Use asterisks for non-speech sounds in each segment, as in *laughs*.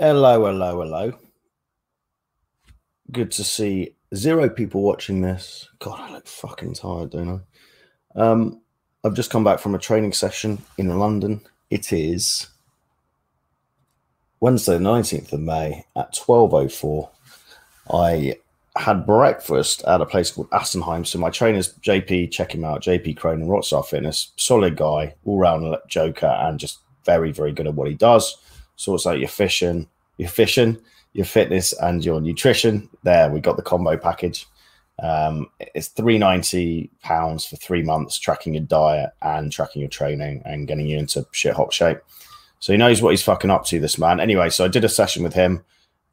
Hello, hello, hello. Good to see zero people watching this. God, I look fucking tired, don't I? Um, I've just come back from a training session in London. It is Wednesday, the 19th of May at 12.04. I had breakfast at a place called Assenheim. So my trainer's JP, check him out, JP Cronin, Rockstar Fitness, solid guy, all-round joker, and just very, very good at what he does. Sorts out your fishing, your fishing, your fitness, and your nutrition. There, we got the combo package. Um, it's three ninety pounds for three months, tracking your diet and tracking your training and getting you into shit hot shape. So he knows what he's fucking up to, this man. Anyway, so I did a session with him.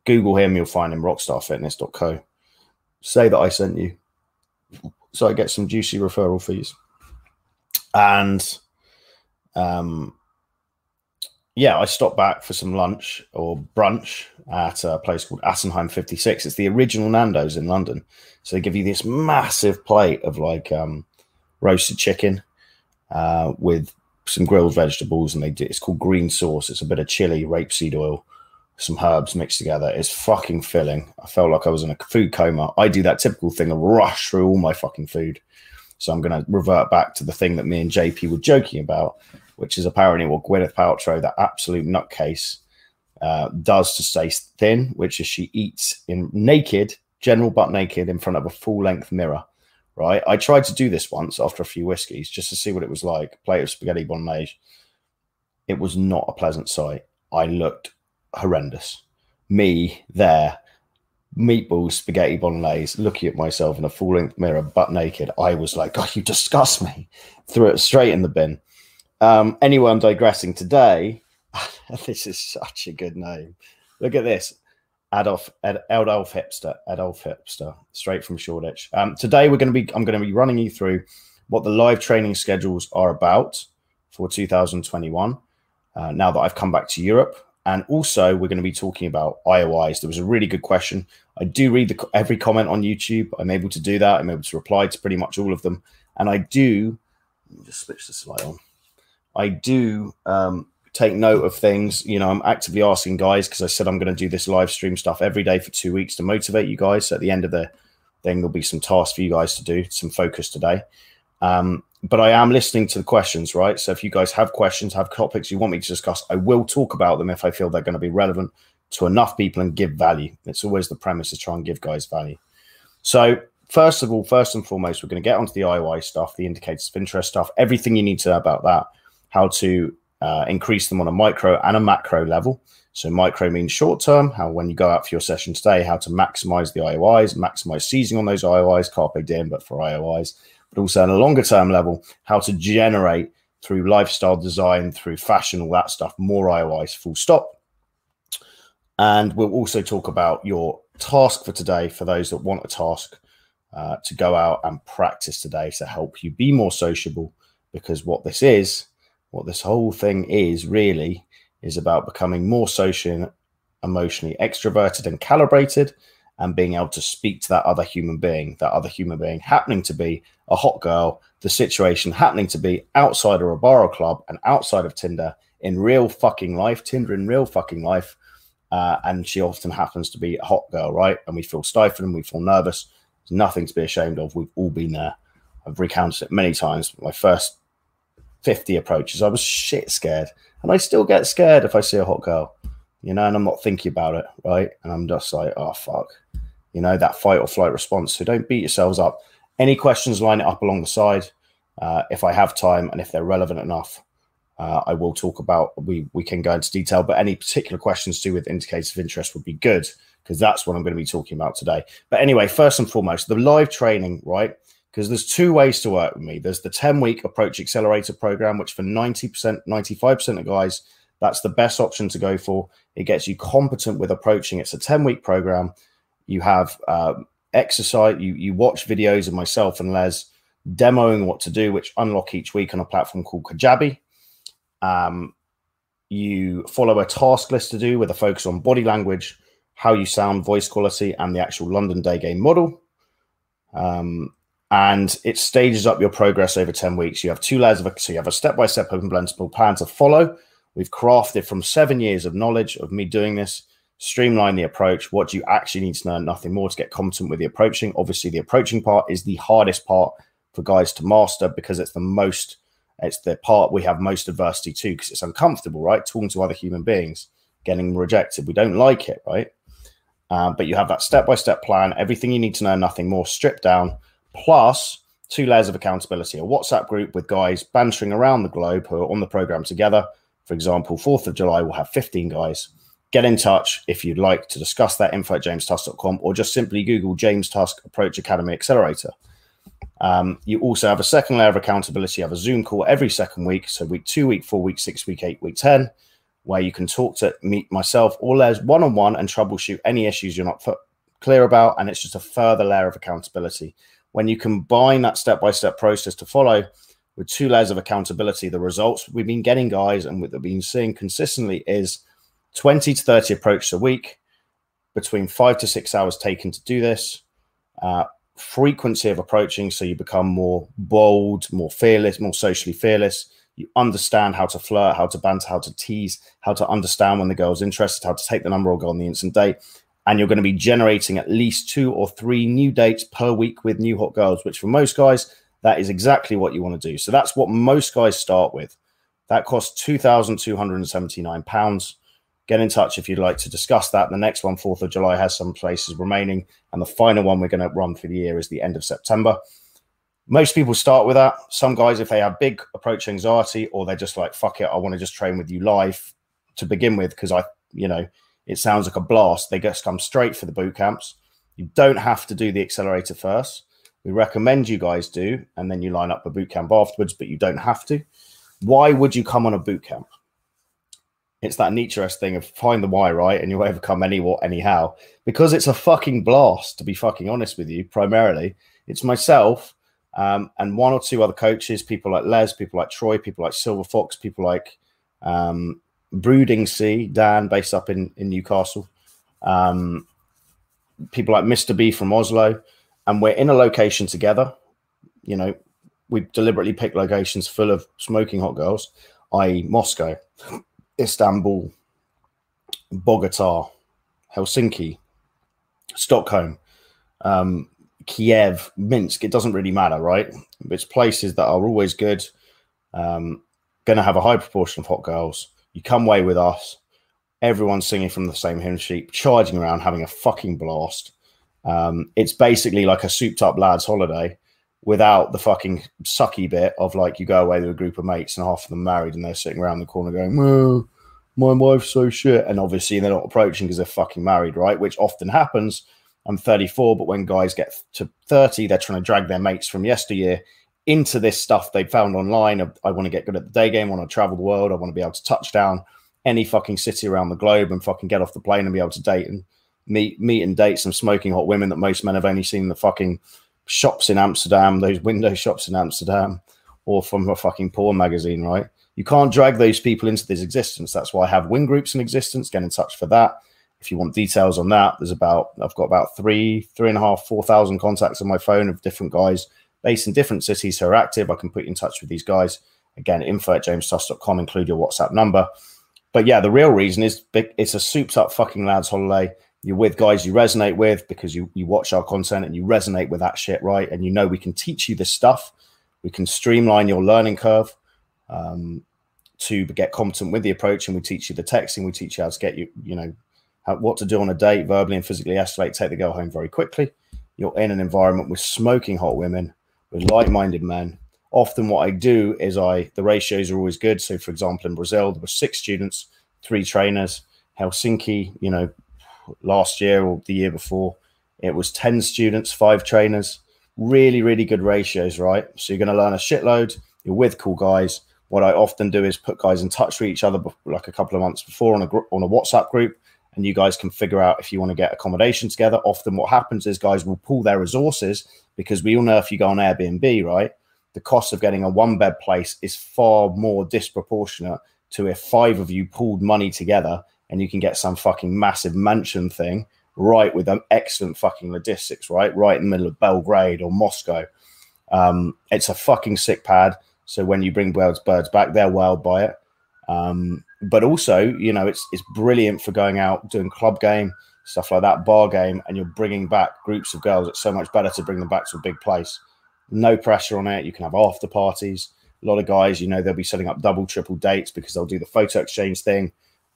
Google him, you'll find him rockstarfitness.co. Say that I sent you. So I get some juicy referral fees. And um yeah, I stopped back for some lunch or brunch at a place called Assenheim 56. It's the original Nando's in London. So they give you this massive plate of like um, roasted chicken uh, with some grilled vegetables, and they do, it's called green sauce. It's a bit of chili, rapeseed oil, some herbs mixed together. It's fucking filling. I felt like I was in a food coma. I do that typical thing of rush through all my fucking food. So I'm going to revert back to the thing that me and JP were joking about, which is apparently what Gwyneth Paltrow, that absolute nutcase, uh, does to stay thin, which is she eats in naked, general butt naked, in front of a full length mirror. Right. I tried to do this once after a few whiskeys just to see what it was like. Plate of spaghetti bolognese. It was not a pleasant sight. I looked horrendous. Me there, meatballs, spaghetti bolognese, looking at myself in a full length mirror, butt naked. I was like, God, you disgust me. Threw it straight in the bin. Um, anyway, I'm digressing today. *laughs* this is such a good name. Look at this. Adolf Ad, Adolf Hipster, Adolf Hipster, straight from Shoreditch. Um, today we're going to be I'm going to be running you through what the live training schedules are about for 2021. Uh, now that I've come back to Europe, and also we're going to be talking about IOIs. There was a really good question. I do read the, every comment on YouTube. I'm able to do that. I'm able to reply to pretty much all of them, and I do. Let me just switch the slide on. I do um, take note of things. You know, I'm actively asking guys because I said I'm going to do this live stream stuff every day for two weeks to motivate you guys. So at the end of the thing, there'll be some tasks for you guys to do, some focus today. Um, but I am listening to the questions, right? So if you guys have questions, have topics you want me to discuss, I will talk about them if I feel they're going to be relevant to enough people and give value. It's always the premise to try and give guys value. So first of all, first and foremost, we're going to get onto the IOI stuff, the indicators of interest stuff, everything you need to know about that, how to uh, increase them on a micro and a macro level. So micro means short term, how when you go out for your session today, how to maximize the IOIs, maximize seizing on those IOIs, carpe diem, but for IOIs, but also on a longer term level, how to generate through lifestyle design, through fashion, all that stuff, more IOIs, full stop. And we'll also talk about your task for today for those that want a task uh, to go out and practice today to help you be more sociable. Because what this is, what this whole thing is really, is about becoming more social, emotionally extroverted and calibrated and being able to speak to that other human being, that other human being happening to be a hot girl, the situation happening to be outside of a bar or club and outside of Tinder in real fucking life, Tinder in real fucking life. Uh, and she often happens to be a hot girl, right? And we feel stifled and we feel nervous. There's nothing to be ashamed of. We've all been there. I've recounted it many times. My first 50 approaches, I was shit scared. And I still get scared if I see a hot girl, you know, and I'm not thinking about it, right? And I'm just like, oh, fuck, you know, that fight or flight response. So don't beat yourselves up. Any questions, line it up along the side. Uh, if I have time and if they're relevant enough, uh, I will talk about. We we can go into detail, but any particular questions to do with indicators of interest would be good because that's what I'm going to be talking about today. But anyway, first and foremost, the live training, right? Because there's two ways to work with me. There's the 10 week approach accelerator program, which for 90%, 95% of guys, that's the best option to go for. It gets you competent with approaching. It's a 10 week program. You have uh, exercise, you, you watch videos of myself and Les demoing what to do, which unlock each week on a platform called Kajabi. Um, you follow a task list to do with a focus on body language, how you sound, voice quality, and the actual London day game model. Um, and it stages up your progress over 10 weeks. You have two layers of a, so you have a step by step open blendable plan to follow. We've crafted from seven years of knowledge of me doing this streamline the approach. What do you actually need to know? Nothing more to get competent with the approaching. Obviously, the approaching part is the hardest part for guys to master because it's the most, it's the part we have most adversity to because it's uncomfortable, right? Talking to other human beings, getting rejected. We don't like it, right? Um, but you have that step by step plan, everything you need to know, nothing more, stripped down, plus two layers of accountability a WhatsApp group with guys bantering around the globe who are on the program together. For example, 4th of July, we'll have 15 guys. Get in touch if you'd like to discuss that info at jamestusk.com or just simply Google James Tusk Approach Academy Accelerator. Um, you also have a second layer of accountability. You have a Zoom call every second week. So week two, week four, week six, week eight, week 10 where you can talk to meet myself or Les one on one and troubleshoot any issues you're not clear about. And it's just a further layer of accountability. When you combine that step by step process to follow with two layers of accountability, the results we've been getting, guys, and what we've been seeing consistently is 20 to 30 approaches a week, between five to six hours taken to do this. Uh, frequency of approaching, so you become more bold, more fearless, more socially fearless you understand how to flirt, how to banter, how to tease, how to understand when the girl's interested, how to take the number or go on the instant date. And you're going to be generating at least two or three new dates per week with new hot girls, which for most guys, that is exactly what you want to do. So that's what most guys start with. That costs £2,279. Get in touch if you'd like to discuss that. The next one, 4th of July, has some places remaining. And the final one we're going to run for the year is the end of September most people start with that. Some guys, if they have big approach anxiety or they're just like, fuck it, I want to just train with you live to begin with, because I, you know, it sounds like a blast. They just come straight for the boot camps. You don't have to do the accelerator first. We recommend you guys do, and then you line up a boot camp afterwards, but you don't have to. Why would you come on a boot camp? It's that Nietzsche thing of find the why, right? And you'll overcome any what, anyhow. Because it's a fucking blast, to be fucking honest with you, primarily. It's myself um, and one or two other coaches, people like Les, people like Troy, people like Silver Fox, people like um, Brooding Sea, Dan, based up in, in Newcastle, um, people like Mr. B from Oslo, and we're in a location together. You know, we deliberately pick locations full of smoking hot girls, i.e., Moscow, *laughs* Istanbul, Bogota, Helsinki, Stockholm, um, Kiev, Minsk, it doesn't really matter, right? It's places that are always good, um, going to have a high proportion of hot girls. You come away with us, everyone's singing from the same hymn sheet, charging around, having a fucking blast. Um, it's basically like a souped up lads holiday without the fucking sucky bit of like you go away with a group of mates and half of them married and they're sitting around the corner going, well, my wife's so shit. And obviously they're not approaching because they're fucking married, right? Which often happens I'm 34, but when guys get to 30, they're trying to drag their mates from yesteryear into this stuff they found online. I want to get good at the day game, I want to travel the world, I want to be able to touch down any fucking city around the globe and fucking get off the plane and be able to date and meet meet and date some smoking hot women that most men have only seen in the fucking shops in Amsterdam, those window shops in Amsterdam, or from a fucking porn magazine, right? You can't drag those people into this existence. That's why I have wing groups in existence. Get in touch for that if you want details on that, there's about I've got about three, three and a half, four thousand contacts on my phone of different guys based in different cities who are active. I can put you in touch with these guys. Again, info at jamestusk.com, include your WhatsApp number. But yeah, the real reason is it's a souped up fucking lads holiday. You're with guys you resonate with because you, you watch our content and you resonate with that shit, right? And you know we can teach you this stuff. We can streamline your learning curve um, to get competent with the approach, and we teach you the texting. We teach you how to get you, you know, how, what to do on a date, verbally and physically escalate, take the girl home very quickly. You're in an environment with smoking hot women, with like-minded men. Often, what I do is I the ratios are always good. So, for example, in Brazil, there were six students, three trainers. Helsinki, you know, last year or the year before, it was ten students, five trainers. Really, really good ratios, right? So you're going to learn a shitload. You're with cool guys. What I often do is put guys in touch with each other, like a couple of months before on a on a WhatsApp group and you guys can figure out if you want to get accommodation together. Often, what happens is guys will pull their resources because we all know if you go on Airbnb, right, the cost of getting a one bed place is far more disproportionate to if five of you pulled money together and you can get some fucking massive mansion thing right with an excellent fucking logistics, right, right in the middle of Belgrade or Moscow. Um, it's a fucking sick pad. So when you bring birds birds back, they're wild by it. Um, but also, you know, it's it's brilliant for going out doing club game stuff like that, bar game, and you're bringing back groups of girls. It's so much better to bring them back to a big place. No pressure on it. You can have after parties. A lot of guys, you know, they'll be setting up double, triple dates because they'll do the photo exchange thing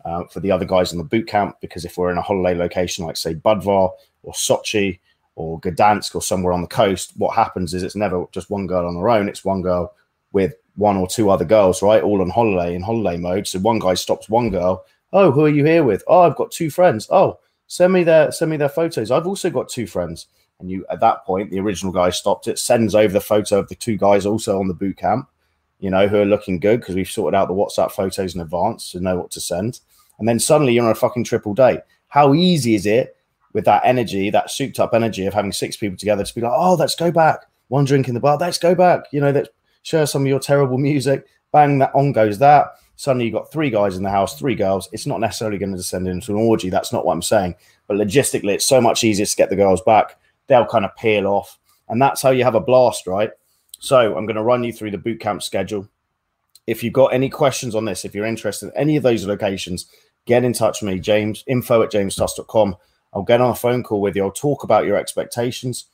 uh, for the other guys in the boot camp. Because if we're in a holiday location like, say, Budva or Sochi or Gdansk or somewhere on the coast, what happens is it's never just one girl on her own. It's one girl with one or two other girls, right? All on holiday in holiday mode. So one guy stops one girl. Oh, who are you here with? Oh, I've got two friends. Oh, send me their send me their photos. I've also got two friends. And you at that point, the original guy stopped it, sends over the photo of the two guys also on the boot camp, you know, who are looking good because we've sorted out the WhatsApp photos in advance to know what to send. And then suddenly you're on a fucking triple date. How easy is it with that energy, that souped up energy of having six people together to be like, oh, let's go back. One drink in the bar, let's go back. You know, let's share some of your terrible music. Bang, that on goes that. Suddenly you've got three guys in the house, three girls. It's not necessarily going to descend into an orgy. That's not what I'm saying. But logistically, it's so much easier to get the girls back. They'll kind of peel off. And that's how you have a blast, right? So I'm going to run you through the boot camp schedule. If you've got any questions on this, if you're interested in any of those locations, get in touch with me, James, info at jamestusk.com. I'll get on a phone call with you. I'll talk about your expectations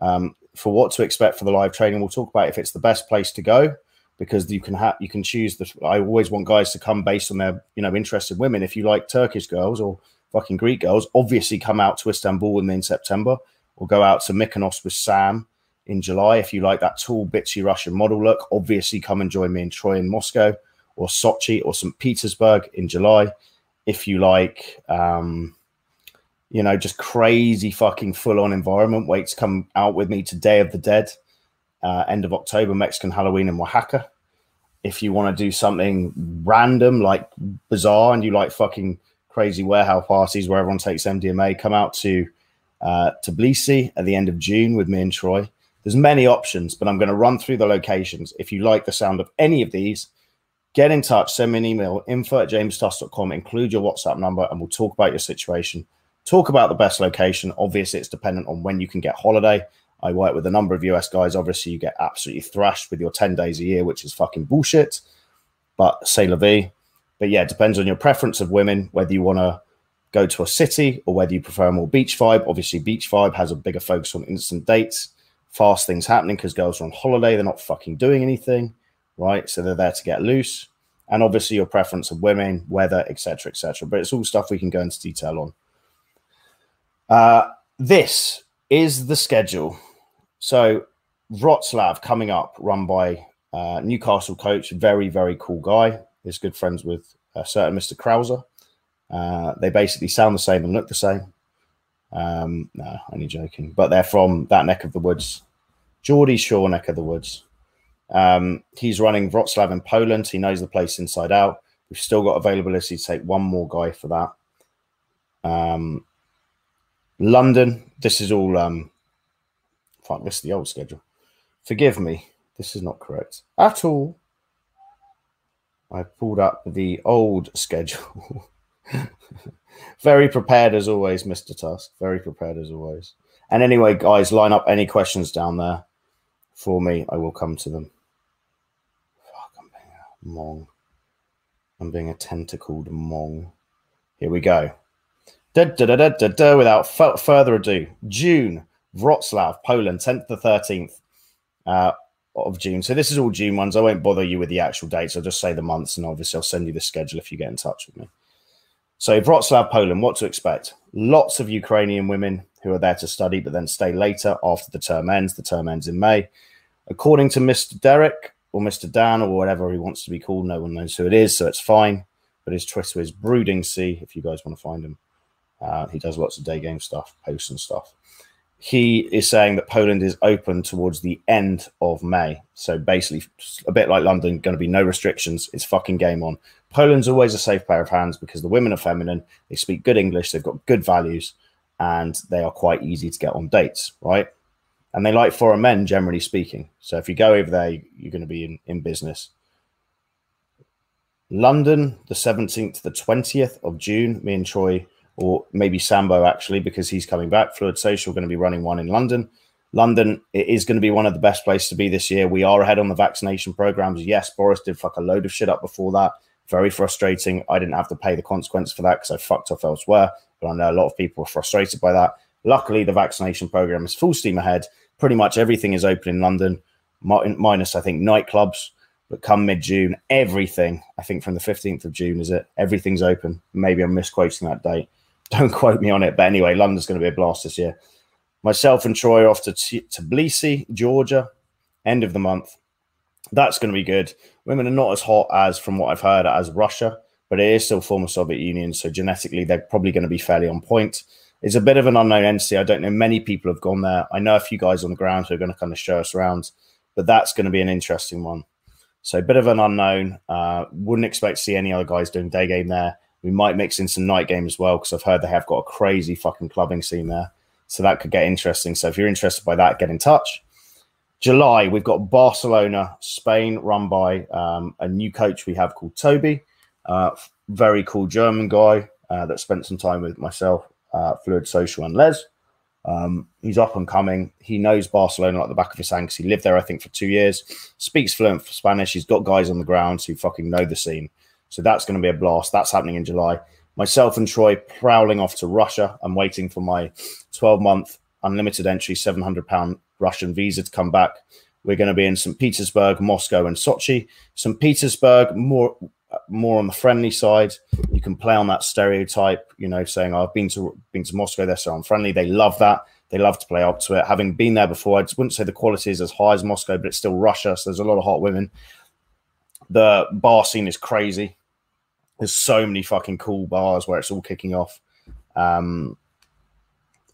um, for what to expect for the live training. We'll talk about if it's the best place to go because you can have you can choose the. I always want guys to come based on their you know interested women. If you like Turkish girls or fucking Greek girls, obviously come out to Istanbul with me in September, or go out to Mykonos with Sam in July. If you like that tall, bitchy Russian model look, obviously come and join me in Troy in Moscow, or Sochi, or St. Petersburg in July. If you like, um, you know, just crazy fucking full on environment, wait to come out with me to Day of the Dead, uh, end of October, Mexican Halloween in Oaxaca. If you want to do something random, like bizarre, and you like fucking crazy warehouse parties where everyone takes MDMA, come out to uh, Tbilisi at the end of June with me and Troy. There's many options, but I'm going to run through the locations. If you like the sound of any of these, get in touch, send me an email, info at jamestusk.com, include your WhatsApp number, and we'll talk about your situation. Talk about the best location. Obviously, it's dependent on when you can get holiday. I work with a number of US guys. Obviously, you get absolutely thrashed with your 10 days a year, which is fucking bullshit. But say la vie. But yeah, it depends on your preference of women, whether you want to go to a city or whether you prefer more beach vibe. Obviously, beach vibe has a bigger focus on instant dates, fast things happening because girls are on holiday. They're not fucking doing anything, right? So they're there to get loose. And obviously, your preference of women, weather, etc., etc. But it's all stuff we can go into detail on. Uh, this is the schedule. So Wroclaw coming up, run by uh, Newcastle coach, very very cool guy. He's good friends with a certain Mr. Krauser. Uh, they basically sound the same and look the same. Um, no, only joking. But they're from that neck of the woods, Geordie Shore neck of the woods. Um, he's running Wroclaw in Poland. He knows the place inside out. We've still got availability to take one more guy for that. Um, London. This is all. Um, fuck, this is the old schedule. Forgive me. This is not correct at all. I pulled up the old schedule. *laughs* Very prepared as always, Mr. Tusk. Very prepared as always. And anyway, guys, line up any questions down there for me. I will come to them. Fuck, I'm being a mong. I'm being a tentacled mong. Here we go. Da, da, da, da, da, da, without f- further ado, June, Wroclaw, Poland, 10th to 13th uh, of June. So this is all June ones. I won't bother you with the actual dates. I'll just say the months, and obviously I'll send you the schedule if you get in touch with me. So Wroclaw, Poland, what to expect? Lots of Ukrainian women who are there to study, but then stay later after the term ends. The term ends in May. According to Mr. Derek or Mr. Dan or whatever he wants to be called, no one knows who it is, so it's fine. But his Twitter is Brooding C if you guys want to find him. Uh, he does lots of day game stuff, posts and stuff. He is saying that Poland is open towards the end of May. So basically, a bit like London, going to be no restrictions. It's fucking game on. Poland's always a safe pair of hands because the women are feminine. They speak good English. They've got good values, and they are quite easy to get on dates, right? And they like foreign men, generally speaking. So if you go over there, you're going to be in, in business. London, the 17th to the 20th of June, me and Troy or maybe Sambo actually, because he's coming back. Fluid Social going to be running one in London. London it is going to be one of the best places to be this year. We are ahead on the vaccination programs. Yes, Boris did fuck a load of shit up before that. Very frustrating. I didn't have to pay the consequence for that because I fucked off elsewhere. But I know a lot of people are frustrated by that. Luckily, the vaccination program is full steam ahead. Pretty much everything is open in London, minus, I think, nightclubs. But come mid June, everything, I think from the 15th of June, is it? Everything's open. Maybe I'm misquoting that date. *laughs* Don't quote me on it. But anyway, London's going to be a blast this year. Myself and Troy are off to T- Tbilisi, Georgia, end of the month. That's going to be good. Women are not as hot as, from what I've heard, as Russia, but it is still former Soviet Union. So genetically, they're probably going to be fairly on point. It's a bit of an unknown entity. I don't know many people have gone there. I know a few guys on the ground who are going to kind of show us around, but that's going to be an interesting one. So a bit of an unknown. Uh, wouldn't expect to see any other guys doing day game there. We might mix in some night game as well because I've heard they have got a crazy fucking clubbing scene there. So that could get interesting. So if you're interested by that, get in touch. July, we've got Barcelona, Spain, run by um, a new coach we have called Toby. Uh, very cool German guy uh, that spent some time with myself, uh, Fluid Social, and Les. Um, he's up and coming. He knows Barcelona like the back of his hand because he lived there, I think, for two years. Speaks fluent Spanish. He's got guys on the ground who fucking know the scene. So that's going to be a blast. That's happening in July myself and Troy prowling off to Russia. I'm waiting for my 12 month unlimited entry, 700 pound Russian visa to come back. We're going to be in St. Petersburg, Moscow, and Sochi. St. Petersburg, more more on the friendly side. You can play on that stereotype, you know, saying oh, I've been to been to Moscow, there, so I'm friendly. They love that. They love to play up to it. Having been there before, I wouldn't say the quality is as high as Moscow, but it's still Russia. So there's a lot of hot women. The bar scene is crazy. There's so many fucking cool bars where it's all kicking off. Um,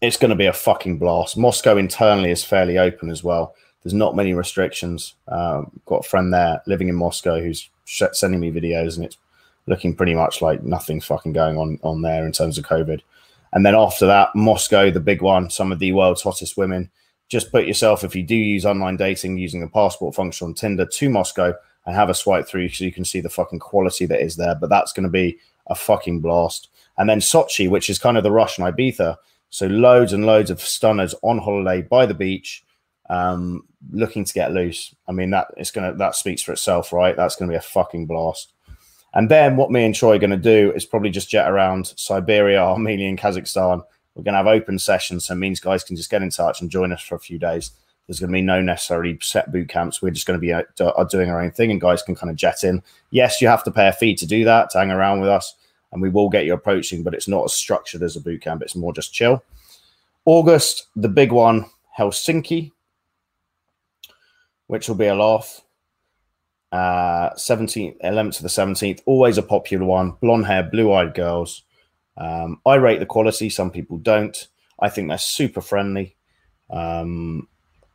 it's going to be a fucking blast. Moscow internally is fairly open as well. There's not many restrictions. Um, got a friend there living in Moscow who's sending me videos, and it's looking pretty much like nothing's fucking going on on there in terms of COVID. And then after that, Moscow, the big one, some of the world's hottest women. Just put yourself, if you do use online dating using the passport function on Tinder, to Moscow and have a swipe through so you can see the fucking quality that is there. But that's going to be a fucking blast. And then Sochi, which is kind of the Russian Ibiza. So loads and loads of stunners on holiday by the beach, um, looking to get loose. I mean, that is gonna that speaks for itself, right? That's gonna be a fucking blast. And then what me and Troy are gonna do is probably just jet around Siberia, Armenia, and Kazakhstan. We're gonna have open sessions, so means guys can just get in touch and join us for a few days. There's going to be no necessarily set boot camps. We're just going to be uh, doing our own thing, and guys can kind of jet in. Yes, you have to pay a fee to do that to hang around with us, and we will get you approaching, but it's not as structured as a boot camp. It's more just chill. August, the big one, Helsinki, which will be a laugh. Uh, 17th, 11th to the 17th, always a popular one. Blonde hair, blue eyed girls. Um, I rate the quality. Some people don't. I think they're super friendly. Um,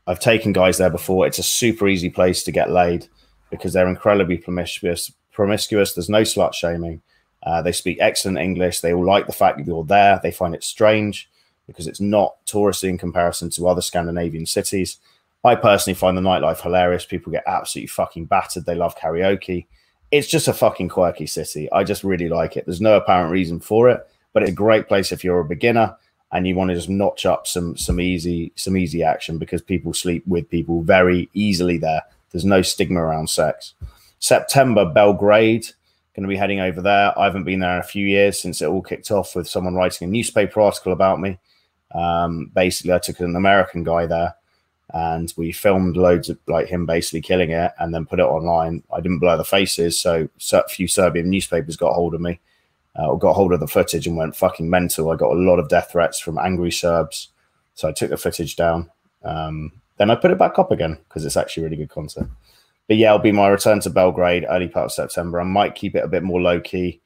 I've taken guys there before. It's a super easy place to get laid because they're incredibly promiscuous. Promiscuous. There's no slut shaming. Uh, they speak excellent English. They all like the fact that you're there. They find it strange because it's not touristy in comparison to other Scandinavian cities. I personally find the nightlife hilarious. People get absolutely fucking battered. They love karaoke. It's just a fucking quirky city. I just really like it. There's no apparent reason for it, but it's a great place if you're a beginner and you want to just notch up some some easy some easy action because people sleep with people very easily there. There's no stigma around sex. September, Belgrade, going to be heading over there. I haven't been there in a few years since it all kicked off with someone writing a newspaper article about me. Um, basically, I took an American guy there and we filmed loads of like him basically killing it and then put it online. I didn't blur the faces, so a few Serbian newspapers got hold of me uh, got hold of the footage and went fucking mental. I got a lot of death threats from angry Serbs, so I took the footage down. Um, then I put it back up again because it's actually really good content. But yeah, it'll be my return to Belgrade early part of September. I might keep it a bit more low key.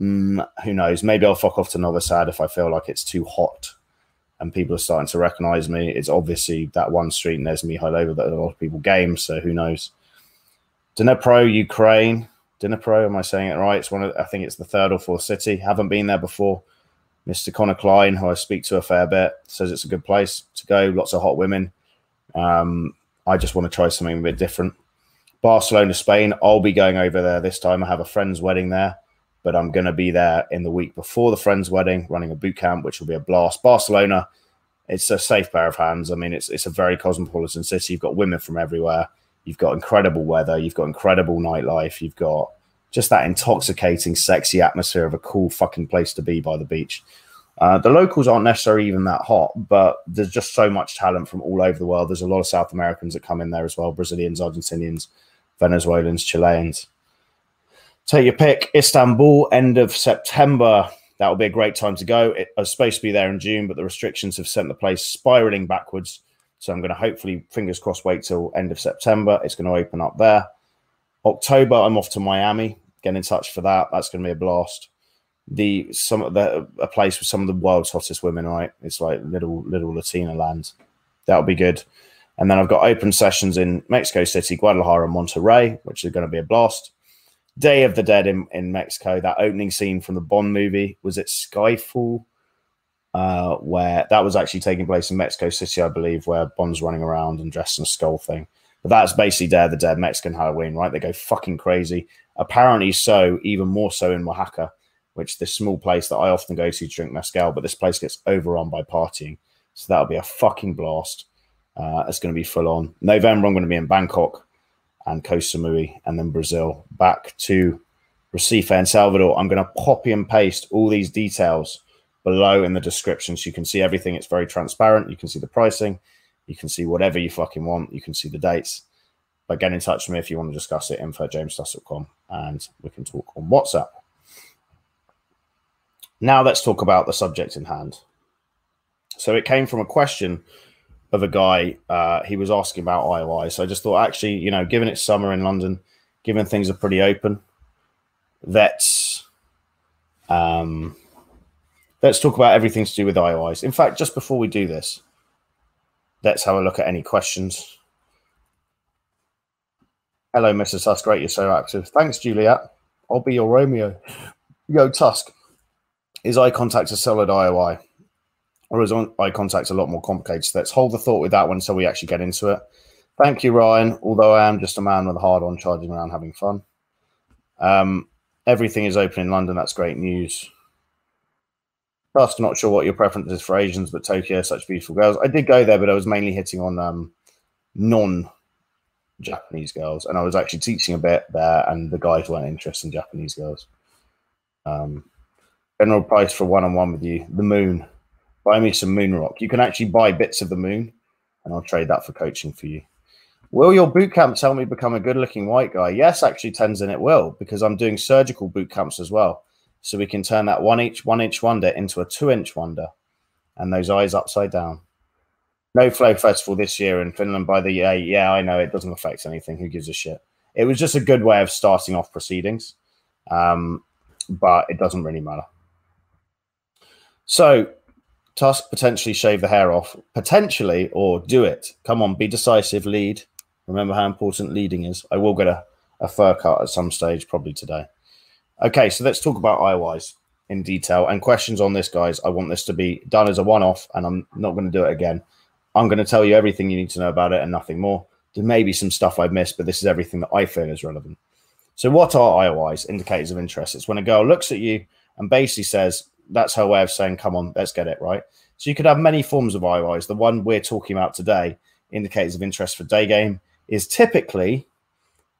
Mm, who knows? Maybe I'll fuck off to Novi Sad if I feel like it's too hot and people are starting to recognize me. It's obviously that one street in Knez Mihailova that a lot of people game, so who knows? Dnipro, Ukraine. Dnipro. Am I saying it right? It's one of I think it's the third or fourth city. Haven't been there before. Mr. Connor Klein, who I speak to a fair bit, says it's a good place to go. Lots of hot women. Um, I just want to try something a bit different. Barcelona, Spain. I'll be going over there this time. I have a friend's wedding there, but I'm going to be there in the week before the friend's wedding, running a boot camp, which will be a blast. Barcelona, it's a safe pair of hands. I mean, it's it's a very cosmopolitan city. You've got women from everywhere. You've got incredible weather. You've got incredible nightlife. You've got just that intoxicating, sexy atmosphere of a cool fucking place to be by the beach. Uh, the locals aren't necessarily even that hot, but there's just so much talent from all over the world. There's a lot of South Americans that come in there as well Brazilians, Argentinians, Venezuelans, Chileans. Take your pick. Istanbul, end of September. That will be a great time to go. It, I was supposed to be there in June, but the restrictions have sent the place spiraling backwards. So I'm going to hopefully, fingers crossed, wait till end of September. It's going to open up there. October, I'm off to Miami. Get in touch for that. That's going to be a blast. The some of the a place with some of the world's hottest women. Right, it's like little little Latina land. That'll be good. And then I've got open sessions in Mexico City, Guadalajara, and Monterrey, which is going to be a blast. Day of the Dead in, in Mexico, that opening scene from the Bond movie, was it Skyfall? Uh, where that was actually taking place in Mexico City, I believe, where Bond's running around and dressed in a skull thing. But that's basically of the Dead Mexican Halloween, right? They go fucking crazy. Apparently, so even more so in Oaxaca, which this small place that I often go to drink mezcal, but this place gets overrun by partying. So that'll be a fucking blast. Uh, it's going to be full on. November, I'm going to be in Bangkok and Koh Samui, and then Brazil. Back to Recife and Salvador. I'm going to copy and paste all these details below in the description so you can see everything. It's very transparent. You can see the pricing. You can see whatever you fucking want. You can see the dates. But get in touch with me if you want to discuss it, info jamestusk.com, and we can talk on WhatsApp. Now let's talk about the subject in hand. So it came from a question of a guy. Uh, he was asking about IOI. So I just thought, actually, you know, given it's summer in London, given things are pretty open, let's um, let's talk about everything to do with IOIs. In fact, just before we do this, let's have a look at any questions. Hello, Mrs. Tusk. Great, you're so active. Thanks, Juliet. I'll be your Romeo. Yo, Tusk. Is eye contact a solid IOI? or is eye contact a lot more complicated? So let's hold the thought with that one so we actually get into it. Thank you, Ryan. Although I am just a man with a hard on, charging around, having fun. Um, everything is open in London. That's great news. Just not sure what your preference is for Asians, but Tokyo, such beautiful girls. I did go there, but I was mainly hitting on um, non Japanese girls, and I was actually teaching a bit there, and the guys weren't interested in Japanese girls. Um, general price for one on one with you, the moon buy me some moon rock. You can actually buy bits of the moon, and I'll trade that for coaching for you. Will your boot camps help me become a good looking white guy? Yes, actually, Tenzin, it will because I'm doing surgical boot camps as well. So we can turn that one inch, one inch wonder into a two inch wonder and those eyes upside down. No flow festival this year in Finland by the yeah, yeah, I know it doesn't affect anything. Who gives a shit? It was just a good way of starting off proceedings, um, but it doesn't really matter. So Tusk potentially shave the hair off, potentially, or do it. Come on, be decisive, lead. Remember how important leading is. I will get a, a fur cut at some stage, probably today. Okay, so let's talk about IOIs in detail and questions on this, guys. I want this to be done as a one off, and I'm not going to do it again. I'm going to tell you everything you need to know about it and nothing more. There may be some stuff I've missed, but this is everything that I feel is relevant. So, what are IOIs, indicators of interest? It's when a girl looks at you and basically says, that's her way of saying, come on, let's get it right. So you could have many forms of IOIs. The one we're talking about today, indicators of interest for day game, is typically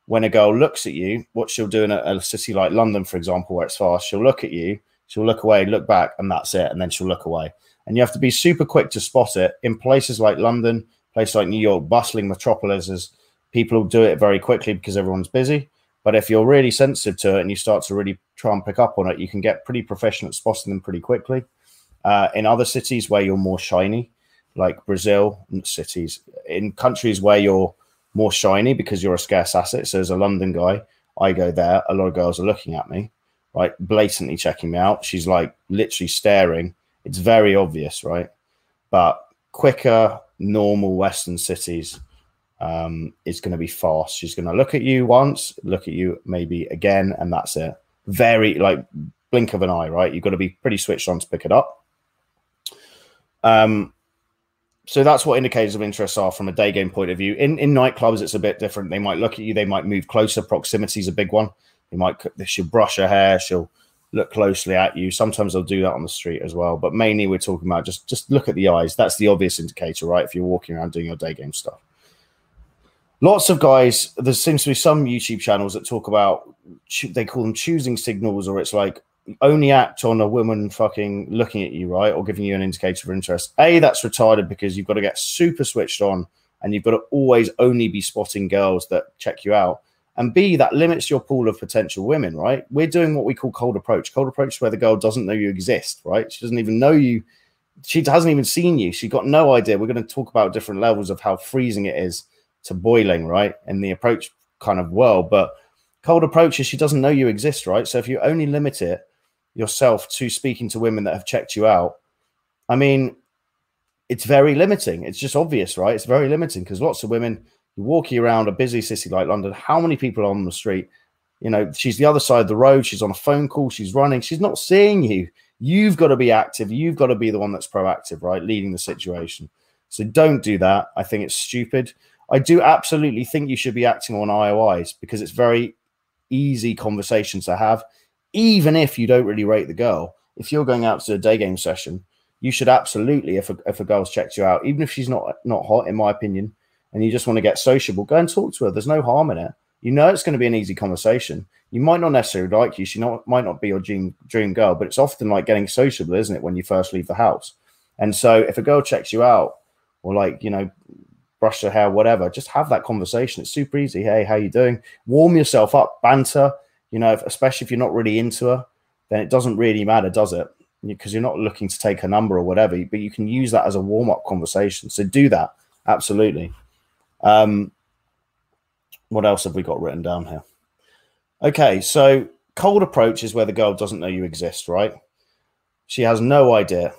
when a girl looks at you, what she'll do in a, a, city like London, for example, where it's fast, she'll look at you, she'll look away, look back, and that's it. And then she'll look away. And you have to be super quick to spot it. In places like London, places like New York, bustling metropolises, people will do it very quickly because everyone's busy. But if you're really sensitive to it and you start to really try and pick up on it, you can get pretty professional at spotting them pretty quickly. Uh, in other cities where you're more shiny, like Brazil cities, in countries where you're more shiny because you're a scarce asset. So as a London guy, I go there. A lot of girls are looking at me, right? Blatantly checking me out. She's like literally staring. It's very obvious, right? But quicker, normal Western cities um, is going to be fast. She's going to look at you once, look at you maybe again, and that's it. Very like blink of an eye, right? You've got to be pretty switched on to pick it up. Um, so that's what indicators of interest are from a day game point of view. In in nightclubs, it's a bit different. They might look at you, they might move closer. Proximity is a big one. They might she'll brush her hair, she'll look closely at you. Sometimes they'll do that on the street as well. But mainly we're talking about just just look at the eyes. That's the obvious indicator, right? If you're walking around doing your day game stuff. lots of guys. There seems to be some YouTube channels that talk about they call them choosing signals, or it's like only act on a woman fucking looking at you, right, or giving you an indicator of interest. A, that's retarded because you've got to get super switched on, and you've got to always only be spotting girls that check you out. And B, that limits your pool of potential women, right? We're doing what we call cold approach. Cold approach is where the girl doesn't know you exist, right? She doesn't even know you. She hasn't even seen you. She's got no idea. We're going to talk about different levels of how freezing it is to boiling, right? In the approach kind of world. But cold approach is she doesn't know you exist, right? So if you only limit it yourself to speaking to women that have checked you out, I mean, it's very limiting. It's just obvious, right? It's very limiting because lots of women walking around a busy city like London. How many people are on the street? You know, she's the other side of the road. She's on a phone call. She's running. She's not seeing you. You've got to be active. You've got to be the one that's proactive, right? Leading the situation. So don't do that. I think it's stupid. I do absolutely think you should be acting on IOIs because it's very easy conversations to have, even if you don't really rate the girl. If you're going out to a day game session, you should absolutely, if a, if a girl's checked you out, even if she's not not hot, in my opinion, and you just want to get sociable, go and talk to her. There's no harm in it. You know it's going to be an easy conversation. You might not necessarily like you. She not, might not be your dream dream girl, but it's often like getting sociable, isn't it, when you first leave the house? And so if a girl checks you out, or like you know, brush her hair, whatever, just have that conversation. It's super easy. Hey, how you doing? Warm yourself up, banter. You know, if, especially if you're not really into her, then it doesn't really matter, does it? Because you're not looking to take a number or whatever, but you can use that as a warm up conversation. So do that absolutely. Um, what else have we got written down here? Okay, so cold approach is where the girl doesn't know you exist, right? She has no idea.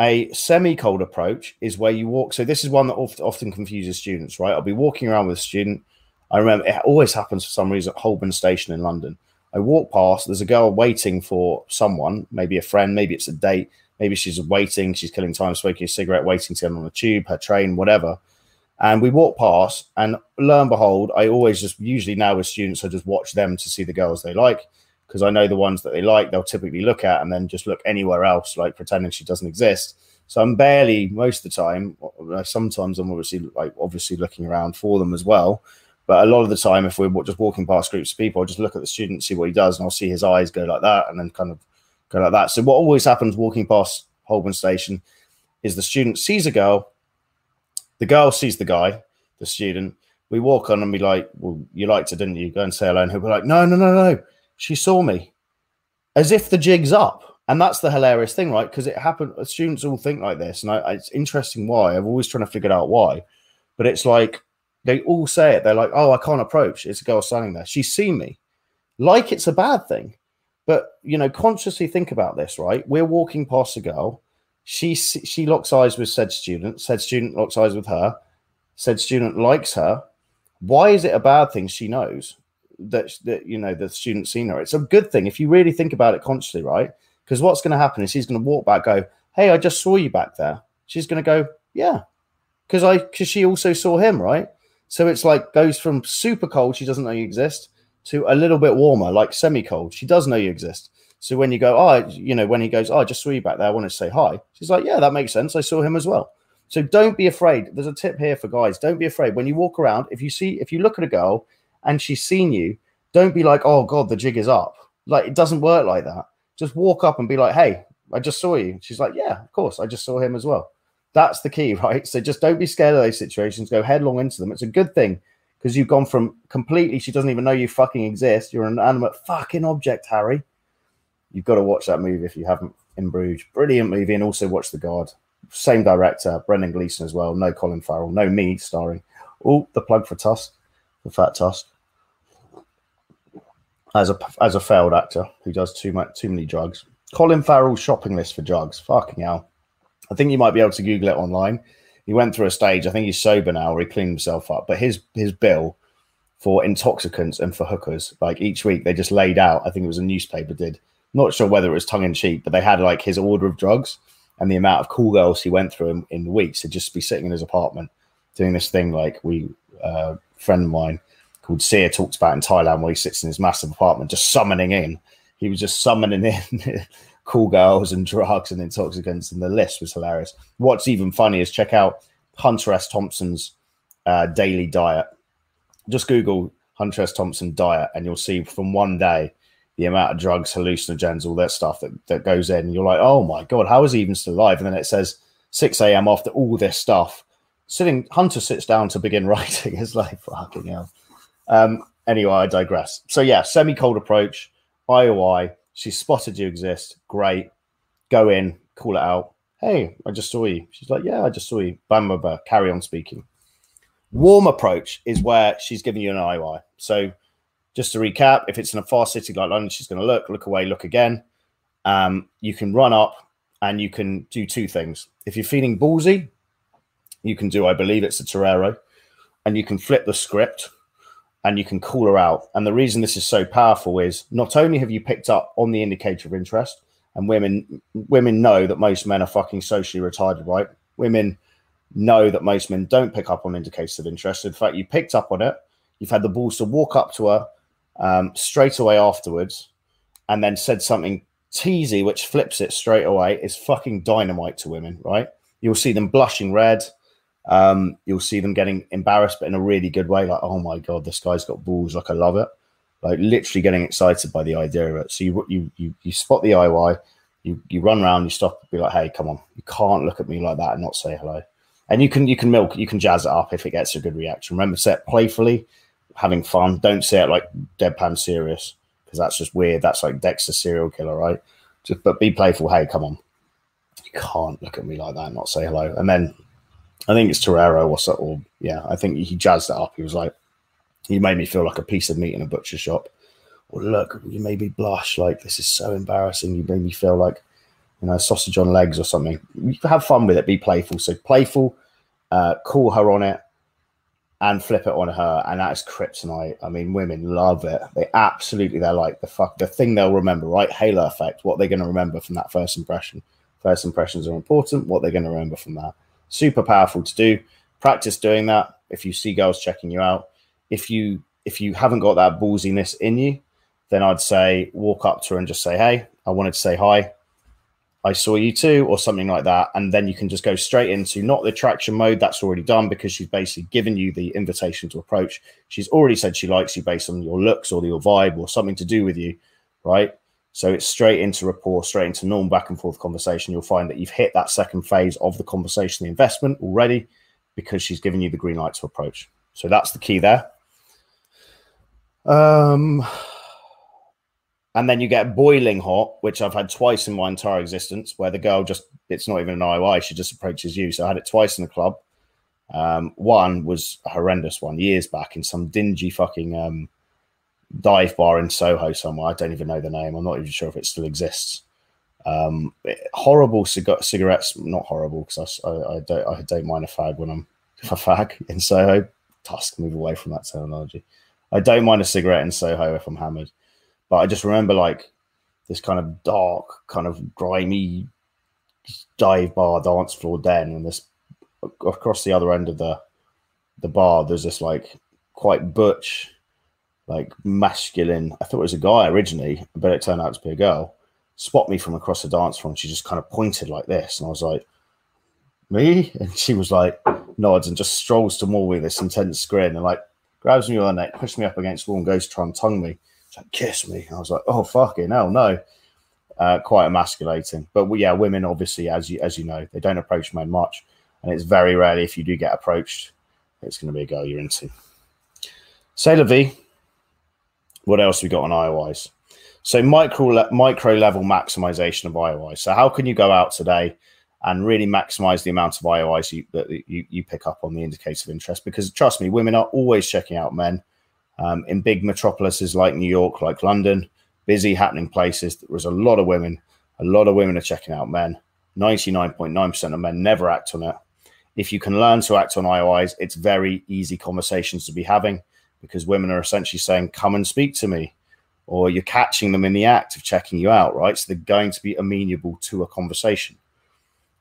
A semi cold approach is where you walk. So, this is one that often confuses students, right? I'll be walking around with a student. I remember it always happens for some reason at Holborn Station in London. I walk past, there's a girl waiting for someone, maybe a friend, maybe it's a date, maybe she's waiting, she's killing time, smoking a cigarette, waiting to get on the tube, her train, whatever. And we walk past, and lo and behold, I always just usually now with students, I just watch them to see the girls they like because I know the ones that they like, they'll typically look at and then just look anywhere else, like pretending she doesn't exist. So I'm barely most of the time. Sometimes I'm obviously like obviously looking around for them as well. But a lot of the time, if we're just walking past groups of people, I'll just look at the student, see what he does, and I'll see his eyes go like that, and then kind of go like that. So what always happens walking past Holborn Station is the student sees a girl, the girl sees the guy, the student. We walk on and be like, "Well, you liked it, didn't you? Go and say hello." And he'll be like, "No, no, no, no. She saw me," as if the jig's up. And that's the hilarious thing, right? Because it happened. Students all think like this, and I, it's interesting why. I've always trying to figure out why, but it's like they all say it. They're like, "Oh, I can't approach. It's a girl standing there. She's seen me," like it's a bad thing. But you know, consciously think about this, right? We're walking past a girl she she locks eyes with said student. Said student locks eyes with her. Said student likes her. Why is it a bad thing? She knows that that you know the student's seen her. It's a good thing if you really think about it consciously, right? Because what's going to happen is he's going to walk back, go, "Hey, I just saw you back there." She's going to go, "Yeah," because I because she also saw him, right? So it's like goes from super cold, she doesn't know you exist, to a little bit warmer, like semi cold. She does know you exist. So when you go, oh, you know, when he goes, oh, I just saw you back there, I want to say hi. She's like, yeah, that makes sense. I saw him as well. So don't be afraid. There's a tip here for guys. Don't be afraid when you walk around. If you see, if you look at a girl and she's seen you, don't be like, oh god, the jig is up. Like it doesn't work like that. Just walk up and be like, hey, I just saw you. She's like, yeah, of course, I just saw him as well. That's the key, *laughs* right? So just don't be scared of those situations. Go headlong into them. It's a good thing because you've gone from completely. She doesn't even know you fucking exist. You're an animate fucking object, Harry. You've got to watch that movie if you haven't in Bruges. Brilliant movie, and also watch The Guard. Same director, Brendan Gleeson as well. No Colin Farrell, no me starring. Oh, the plug for Tusk, the Fat Tusk. As a as a failed actor who does too much too many drugs. Colin Farrell's shopping list for drugs. Fucking hell. I think you might be able to Google it online. He went through a stage. I think he's sober now, or he cleaned himself up. But his his bill for intoxicants and for hookers, like each week, they just laid out. I think it was a newspaper did not sure whether it was tongue in cheek, but they had like his order of drugs and the amount of cool girls he went through in, in weeks to just be sitting in his apartment doing this thing like we uh, friend of mine called Sear talks about in Thailand where he sits in his massive apartment just summoning in. He was just summoning in *laughs* cool girls and drugs and intoxicants, and the list was hilarious. What's even funny is check out Hunter S. Thompson's uh, daily diet. just Google Hunter S. Thompson diet, and you'll see from one day the amount of drugs, hallucinogens, all that stuff that, that goes in. You're like, oh my god, how is he even still alive? And then it says 6 a.m. after all this stuff. Sitting Hunter sits down to begin *laughs* writing. It's like fucking hell. Um, anyway, I digress. So yeah, semi-cold approach, IOI. She spotted you exist. Great. Go in, call it out. Hey, I just saw you. She's like, yeah, I just saw you. Bam, bam, bam. Carry on speaking. Warm approach is where she's giving you an IOI. So just to recap, if it's in a far city like London, she's going to look, look away, look again. Um, you can run up and you can do two things. If you're feeling ballsy, you can do, I believe it's a Torero, and you can flip the script and you can call her out. And the reason this is so powerful is not only have you picked up on the indicator of interest, and women women know that most men are fucking socially retarded, right? Women know that most men don't pick up on indicators of interest. In fact, you picked up on it. You've had the balls to walk up to her um, straight away afterwards, and then said something teasy, which flips it straight away. Is fucking dynamite to women, right? You'll see them blushing red. Um, you'll see them getting embarrassed, but in a really good way. Like, oh my god, this guy's got balls. Like, I love it. Like, literally getting excited by the idea of it. So you you you, you spot the IOI. You you run around. You stop. Be like, hey, come on. You can't look at me like that and not say hello. And you can you can milk. You can jazz it up if it gets a good reaction. Remember, say it playfully, having fun. Don't say it like deadpan serious because that's just weird. That's like Dexter serial killer, right? Just but be playful. Hey, come on. You can't look at me like that and not say hello. And then I think it's Torero or so, or yeah, I think he jazzed it up. He was like, he made me feel like a piece of meat in a butcher shop. Or look, you made me blush. Like this is so embarrassing. You made me feel like, you know, sausage on legs or something. You have fun with it. Be playful. So playful. Uh, call her on it and flip it on her, and that is kryptonite. I mean, women love it. They absolutely, they're like the fuck, the thing they'll remember, right? Halo effect. What they're going to remember from that first impression. First impressions are important. What they're going to remember from that super powerful to do. Practice doing that. If you see girls checking you out, if you if you haven't got that ballsiness in you, then I'd say walk up to her and just say, "Hey, I wanted to say hi. I saw you too," or something like that, and then you can just go straight into not the attraction mode. That's already done because she's basically given you the invitation to approach. She's already said she likes you based on your looks or your vibe or something to do with you, right? So it's straight into rapport, straight into normal back and forth conversation. You'll find that you've hit that second phase of the conversation, the investment already, because she's given you the green light to approach. So that's the key there. Um, and then you get boiling hot, which I've had twice in my entire existence, where the girl just, it's not even an IOI, she just approaches you. So I had it twice in the club. Um, one was a horrendous one years back in some dingy fucking um, dive bar in Soho somewhere. I don't even know the name. I'm not even sure if it still exists. Um, horrible cig- cigarettes, not horrible because I, I, I, don't I don't mind a fag when *laughs* I'm a fag in Soho. Tusk, move away from that terminology. I don't mind a cigarette in Soho if I'm hammered, but I just remember like this kind of dark, kind of grimy dive bar dance floor den, and this across the other end of the the bar, there's this like quite butch like masculine. I thought it was a guy originally, but it turned out to be a girl. Spot me from across the dance floor, and she just kind of pointed like this, and I was like, "Me?" And she was like, nods and just strolls to with this intense grin, and like grabs me on the neck, pushes me up against the wall, and goes to try and tongue me. She's like, "Kiss me." I was like, "Oh fucking hell, no!" Uh, quite emasculating, but yeah, women obviously, as you as you know, they don't approach men much, and it's very rarely if you do get approached, it's going to be a girl you're into. Sailor V, what else we got on IOIs? So micro micro level maximization of IOIs. So how can you go out today and really maximize the amount of IOIs you, that you, you pick up on the indicator of interest? Because trust me, women are always checking out men um, in big metropolises like New York, like London, busy happening places. There's a lot of women. A lot of women are checking out men. 99.9% of men never act on it. If you can learn to act on IOIs, it's very easy conversations to be having because women are essentially saying, Come and speak to me. Or you're catching them in the act of checking you out, right? So they're going to be amenable to a conversation.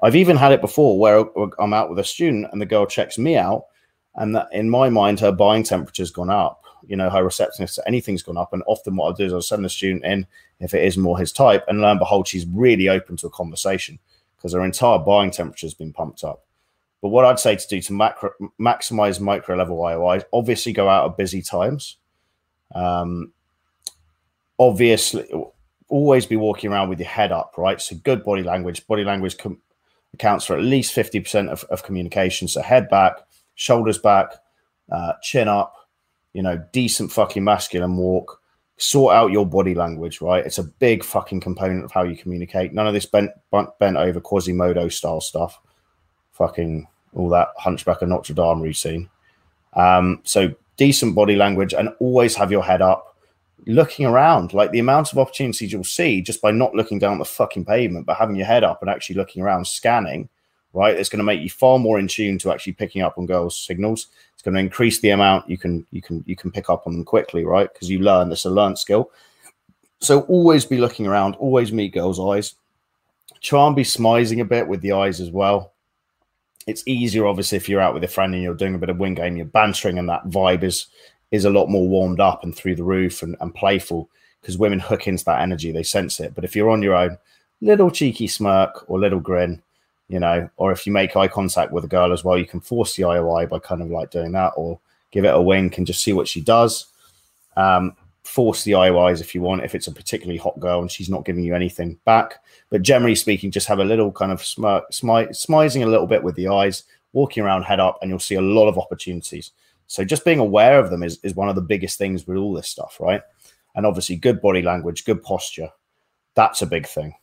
I've even had it before where I'm out with a student and the girl checks me out, and that in my mind, her buying temperature's gone up. You know, her receptiveness to anything's gone up. And often what I'll do is I'll send the student in if it is more his type, and lo and behold, she's really open to a conversation because her entire buying temperature has been pumped up. But what I'd say to do to macro, maximize micro level IOI, obviously go out at busy times. Um, obviously, always be walking around with your head up, right? So good body language. Body language com- accounts for at least 50% of, of communication. So head back, shoulders back, uh, chin up, you know, decent fucking masculine walk. Sort out your body language, right? It's a big fucking component of how you communicate. None of this bent bent over Quasimodo style stuff. Fucking all that Hunchback of Notre Dame routine. Um, so decent body language and always have your head up, looking around. Like the amount of opportunities you'll see just by not looking down the fucking pavement, but having your head up and actually looking around, scanning, right? It's going to make you far more in tune to actually picking up on girls' signals. It's going to increase the amount you can you can you can pick up on them quickly, right? Because you learn this a learned skill. So always be looking around, always meet girls' eyes. Try and be smizing a bit with the eyes as well it's easier, obviously, if you're out with a friend and you're doing a bit of wing game, you're bantering, and that vibe is is a lot more warmed up and through the roof and, and playful because women hook into that energy, they sense it. But if you're on your own, little cheeky smirk or little grin, you know, or if you make eye contact with a girl as well, you can force the IOI by kind of like doing that or give it a wink and just see what she does. Um, force the IOIs if you want, if it's a particularly hot girl and she's not giving you anything back. But generally speaking, just have a little kind of smirk, smi- smizing a little bit with the eyes, walking around head up, and you'll see a lot of opportunities. So just being aware of them is, is one of the biggest things with all this stuff, right? And obviously, good body language, good posture. That's a big thing.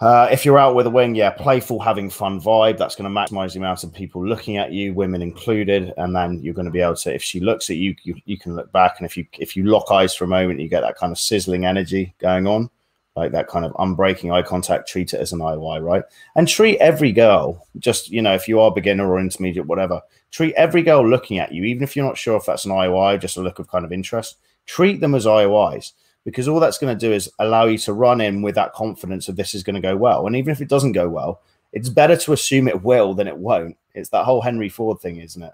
Uh, if you're out with a wing, yeah, playful, having fun vibe. That's going to maximize the amount of people looking at you, women included, and then you're going to be able to. If she looks at you, you, you can look back, and if you if you lock eyes for a moment, you get that kind of sizzling energy going on, like that kind of unbreaking eye contact. Treat it as an IOI, right? And treat every girl, just you know, if you are beginner or intermediate, whatever, treat every girl looking at you, even if you're not sure if that's an IOI, just a look of kind of interest. Treat them as IOIs because all that's going to do is allow you to run in with that confidence of this is going to go well. And even if it doesn't go well, it's better to assume it will than it won't. It's that whole Henry Ford thing, isn't it?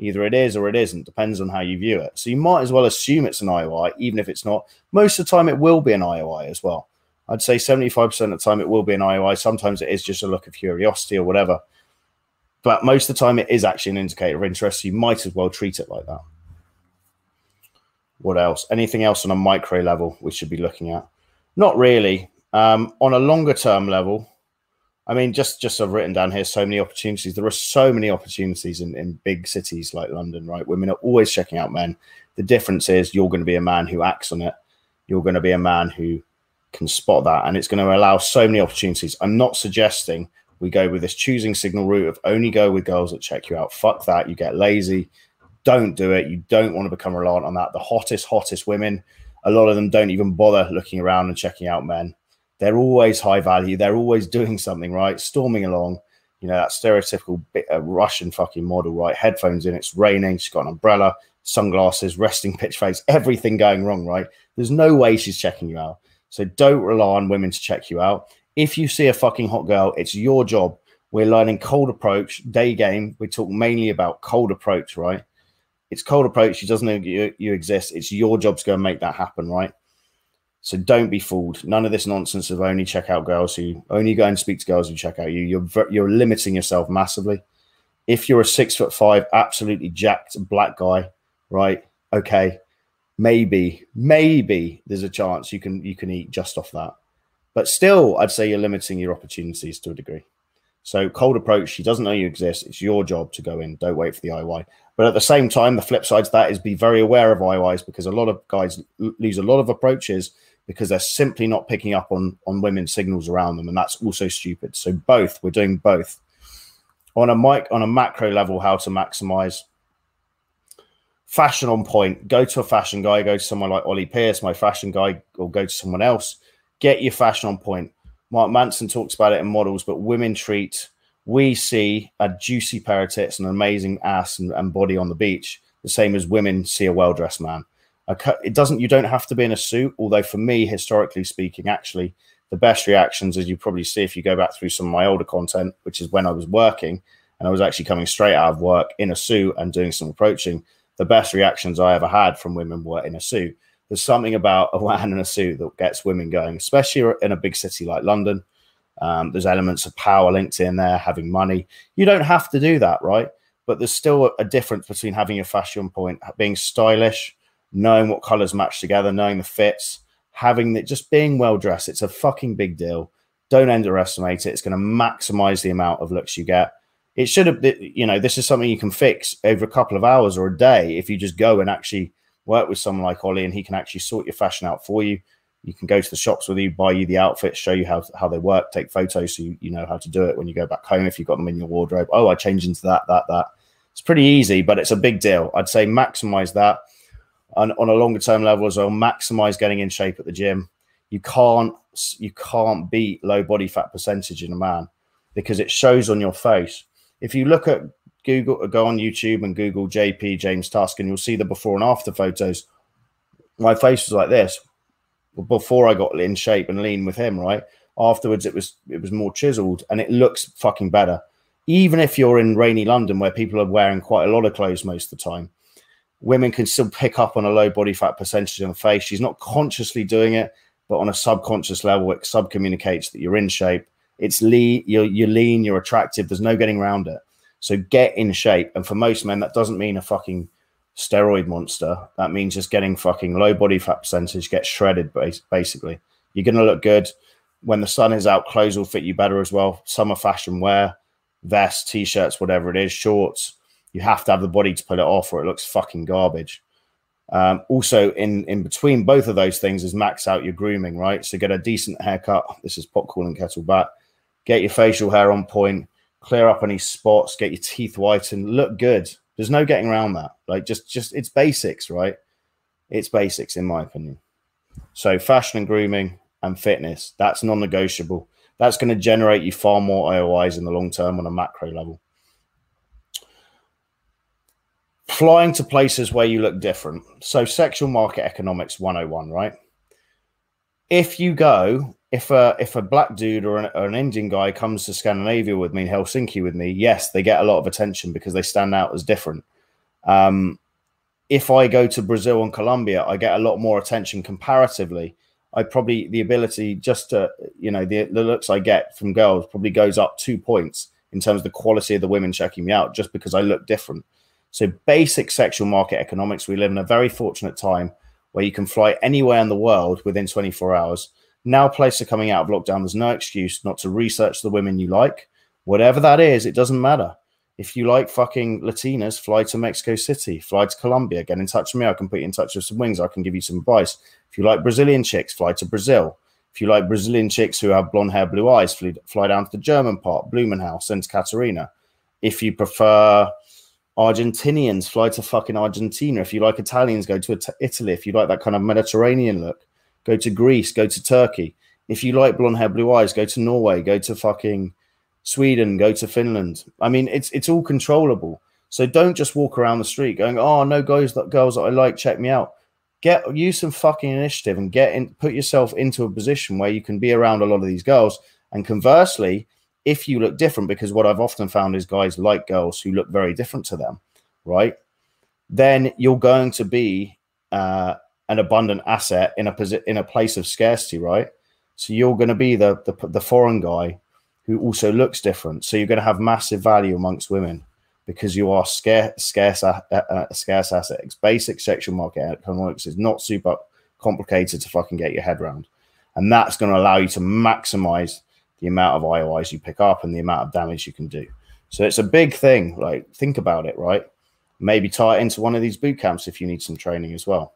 Either it is or it isn't, depends on how you view it. So you might as well assume it's an IOI, even if it's not. Most of the time, it will be an IOI as well. I'd say 75% of the time it will be an IOI. Sometimes it is just a look of curiosity or whatever. But most of the time, it is actually an indicator of interest. So you might as well treat it like that. What else? Anything else on a micro level we should be looking at? Not really. Um, on a longer term level, I mean, just just I've written down here so many opportunities. There are so many opportunities in, in big cities like London, right? Women are always checking out men. The difference is you're going to be a man who acts on it. You're going to be a man who can spot that, and it's going to allow so many opportunities. I'm not suggesting we go with this choosing signal route of only go with girls that check you out. Fuck that. You get lazy. Don't do it. You don't want to become reliant on that. The hottest, hottest women, a lot of them don't even bother looking around and checking out men. They're always high value. They're always doing something, right? Storming along. You know, that stereotypical bit, uh, Russian fucking model, right? Headphones in, it's raining. She's got an umbrella, sunglasses, resting *laughs* pitch face, everything going wrong, right? There's no way she's checking you out. So don't rely on women to check you out. If you see a fucking hot girl, it's your job. We're learning cold approach, day game. We talk mainly about cold approach, right? It's cold approach. She doesn't know you, you exist. It's your job to go and make that happen, right? So don't be fooled. None of this nonsense of only check out girls who only go and speak to girls who check out you. You're you're limiting yourself massively. If you're a six foot five, absolutely jacked black guy, right? Okay, maybe maybe there's a chance you can you can eat just off that, but still, I'd say you're limiting your opportunities to a degree. So cold approach, she doesn't know you exist. It's your job to go in. Don't wait for the IOI. But at the same time, the flip side to that is be very aware of IOIs because a lot of guys lose a lot of approaches because they're simply not picking up on on women's signals around them, and that's also stupid. So both, we're doing both. On a mic, on a macro level, how to maximize fashion on point. Go to a fashion guy, go to someone like Ollie Pierce, my fashion guy, or go to someone else. Get your fashion on point Mark Manson talks about it in models, but women treat we see a juicy pair of tits and an amazing ass and, and body on the beach the same as women see a well dressed man. It doesn't. You don't have to be in a suit. Although for me, historically speaking, actually, the best reactions, as you probably see if you go back through some of my older content, which is when I was working and I was actually coming straight out of work in a suit and doing some approaching. The best reactions I ever had from women were in a suit there's something about a *laughs* man in a suit that gets women going, especially in a big city like London. Um, there's elements of power linked in there, having money. You don't have to do that, right? But there's still a, difference between having a fashion point, being stylish, knowing what colors match together, knowing the fits, having that, just being well dressed. It's a fucking big deal. Don't underestimate it. It's going to maximize the amount of looks you get. It should have, you know, this is something you can fix over a couple of hours or a day if you just go and actually work with someone like Ollie and he can actually sort your fashion out for you. You can go to the shops with you, buy you the outfits, show you how, how they work, take photos so you, you know how to do it when you go back home if you've got them in your wardrobe. Oh, I change into that, that, that. It's pretty easy, but it's a big deal. I'd say maximize that. And on a longer term level as well, maximize getting in shape at the gym. You can't you can't beat low body fat percentage in a man because it shows on your face. If you look at Google, go on YouTube and Google JP James Tusk, and you'll see the before and after photos. My face was like this before I got in shape and lean with him. Right afterwards, it was it was more chiseled, and it looks fucking better. Even if you're in rainy London, where people are wearing quite a lot of clothes most of the time, women can still pick up on a low body fat percentage on the face. She's not consciously doing it, but on a subconscious level, it sub communicates that you're in shape. It's lean, you're, you're lean, you're attractive. There's no getting around it. So get in shape. And for most men, that doesn't mean a fucking steroid monster. That means just getting fucking low body fat percentage, get shredded, basically. You're going to look good. When the sun is out, clothes will fit you better as well. Summer fashion wear, vests, t shirts, whatever it is, shorts. You have to have the body to pull it off or it looks fucking garbage. Um, also, in, in between both of those things is max out your grooming, right? So get a decent haircut. This is pot calling kettle back. Get your facial hair on point clear up any spots, get your teeth whitened, look good. There's no getting around that. Like just just it's basics, right? It's basics in my opinion. So fashion and grooming and fitness, that's non-negotiable. That's going to generate you far more IOIs in the long term on a macro level. Flying to places where you look different. So sexual market economics 101, right? If you go if a if a black dude or an, or an, Indian guy comes to Scandinavia with me, Helsinki with me, yes, they get a lot of attention because they stand out as different. Um, if I go to Brazil and Colombia, I get a lot more attention comparatively. I probably the ability just to you know the, the looks I get from girls probably goes up two points in terms of the quality of the women checking me out just because I look different. So basic sexual market economics, we live in a very fortunate time where you can fly anywhere in the world within 24 hours now, places are coming out of lockdown. There's no excuse not to research the women you like. Whatever that is, it doesn't matter. If you like fucking Latinas, fly to Mexico City, fly to Colombia, get in touch with me. I can put you in touch with some wings. I can give you some advice. If you like Brazilian chicks, fly to Brazil. If you like Brazilian chicks who have blonde hair, blue eyes, fly, fly down to the German part, Blumenau, Santa Catarina. If you prefer Argentinians, fly to fucking Argentina. If you like Italians, go to Italy. If you like that kind of Mediterranean look, Go to Greece, go to Turkey. If you like blonde hair, blue eyes, go to Norway, go to fucking Sweden, go to Finland. I mean, it's it's all controllable. So don't just walk around the street going, "Oh, no guys that girls that I like, check me out." Get use some fucking initiative and get in, put yourself into a position where you can be around a lot of these girls. And conversely, if you look different, because what I've often found is guys like girls who look very different to them, right? Then you're going to be uh, an abundant asset in a posi- in a place of scarcity, right? So you're going to be the, the the foreign guy who also looks different. So you're going to have massive value amongst women because you are scarce scarce scarce asset. It's basic sexual market economics is not super complicated to fucking get your head around, and that's going to allow you to maximize the amount of IOIs you pick up and the amount of damage you can do. So it's a big thing. Like think about it, right? Maybe tie it into one of these boot camps if you need some training as well.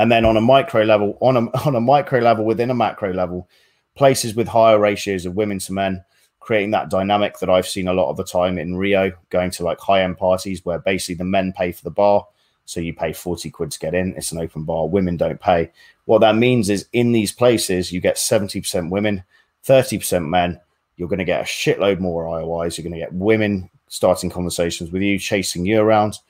And then on a micro level, on a, *laughs* on a micro level within a macro level, places with higher ratios of women to men, creating that dynamic that I've seen a lot of the time in Rio, going to like high end parties where basically the men pay for the bar. So you pay 40 quid to get in. It's an open bar. Women don't pay. What that means is in these places, you get 70% women, 30% men. You're going to get a shitload more IOIs. You're going to get women starting conversations with you, chasing you around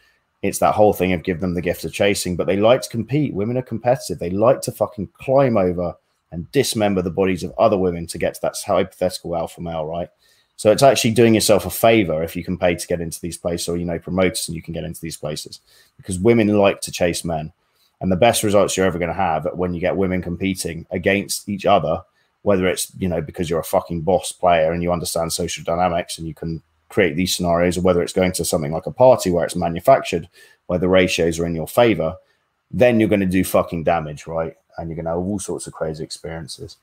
it's that whole thing of give them the gift of chasing, but they like to compete. Women are competitive. They like to fucking climb over and dismember the bodies of other women to get to that hypothetical alpha male, right? So it's actually doing yourself a favor if you can pay to get into these places or, you know, promoters and you can get into these places because women like to chase men. And the best results you're ever going to have when you get women competing against each other whether it's you know because you're a fucking boss player and you understand social dynamics and you can create these scenarios, or whether it's going to something like a party where it's manufactured, where the ratios are in your favor, then you're going to do fucking damage, right? And you're going to have all sorts of crazy experiences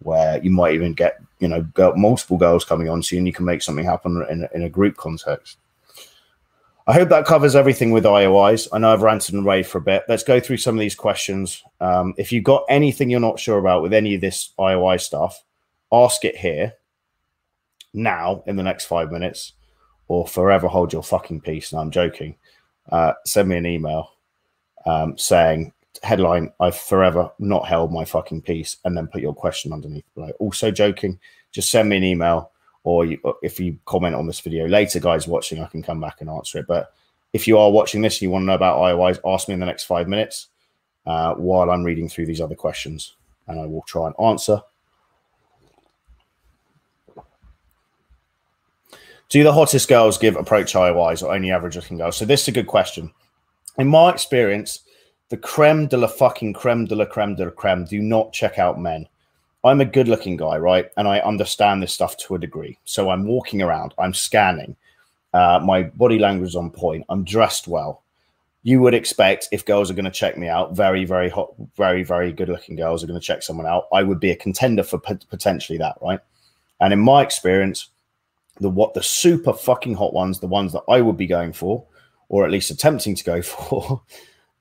where you might even get you know multiple girls coming on to you and you can make something happen in, in a group context. I hope that covers everything with IOIs. I know I've ranted and raved for a bit. Let's go through some of these questions. Um, if you've got anything you're not sure about with any of this IOI stuff, ask it here now in the next five minutes or forever hold your fucking peace. And I'm joking. Uh, send me an email um, saying, headline, I've forever not held my fucking peace, and then put your question underneath below. Also joking, just send me an email or you, if you comment on this video later, guys watching, I can come back and answer it. But if you are watching this and you want to know about IOIs, ask me in the next five minutes uh, while I'm reading through these other questions, and I will try and answer. Do the hottest girls give approach IOIs or only average looking girls? So this is a good question. In my experience, the creme de la fucking creme de la creme de la creme do not check out men. I'm a good looking guy, right? And I understand this stuff to a degree. So I'm walking around, I'm scanning. Uh, my body language is on point. I'm dressed well. You would expect if girls are going to check me out, very, very hot, very, very good looking girls are going to check someone out. I would be a contender for potentially that, right? And in my experience, the what the super fucking hot ones, the ones that I would be going for, or at least attempting to go *laughs* for,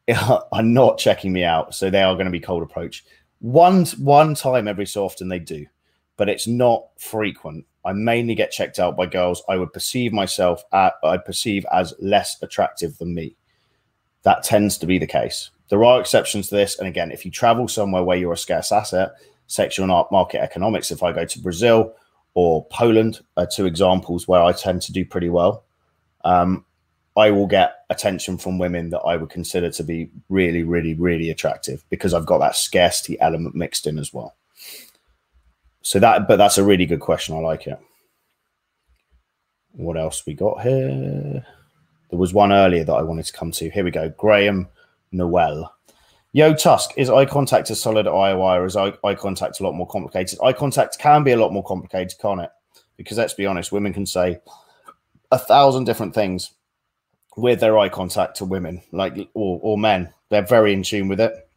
*laughs* are not checking me out. So they are going to be cold approach. One one time every so often they do, but it's not frequent. I mainly get checked out by girls I would perceive myself at I perceive as less attractive than me. That tends to be the case. There are exceptions to this, and again, if you travel somewhere where you're a scarce asset, sexual market economics. If I go to Brazil or Poland, are two examples where I tend to do pretty well. Um, I will get attention from women that I would consider to be really, really, really attractive because I've got that scarcity element mixed in as well. So that, but that's a really good question. I like it. What else we got here? There was one earlier that I wanted to come to. Here we go. Graham Noel. Yo, Tusk, is eye contact a solid IOI or is eye, eye contact a lot more complicated? Eye contact can be a lot more complicated, can't it? Because let's be honest, women can say a thousand different things with their eye contact to women, like or, or men. They're very in tune with it.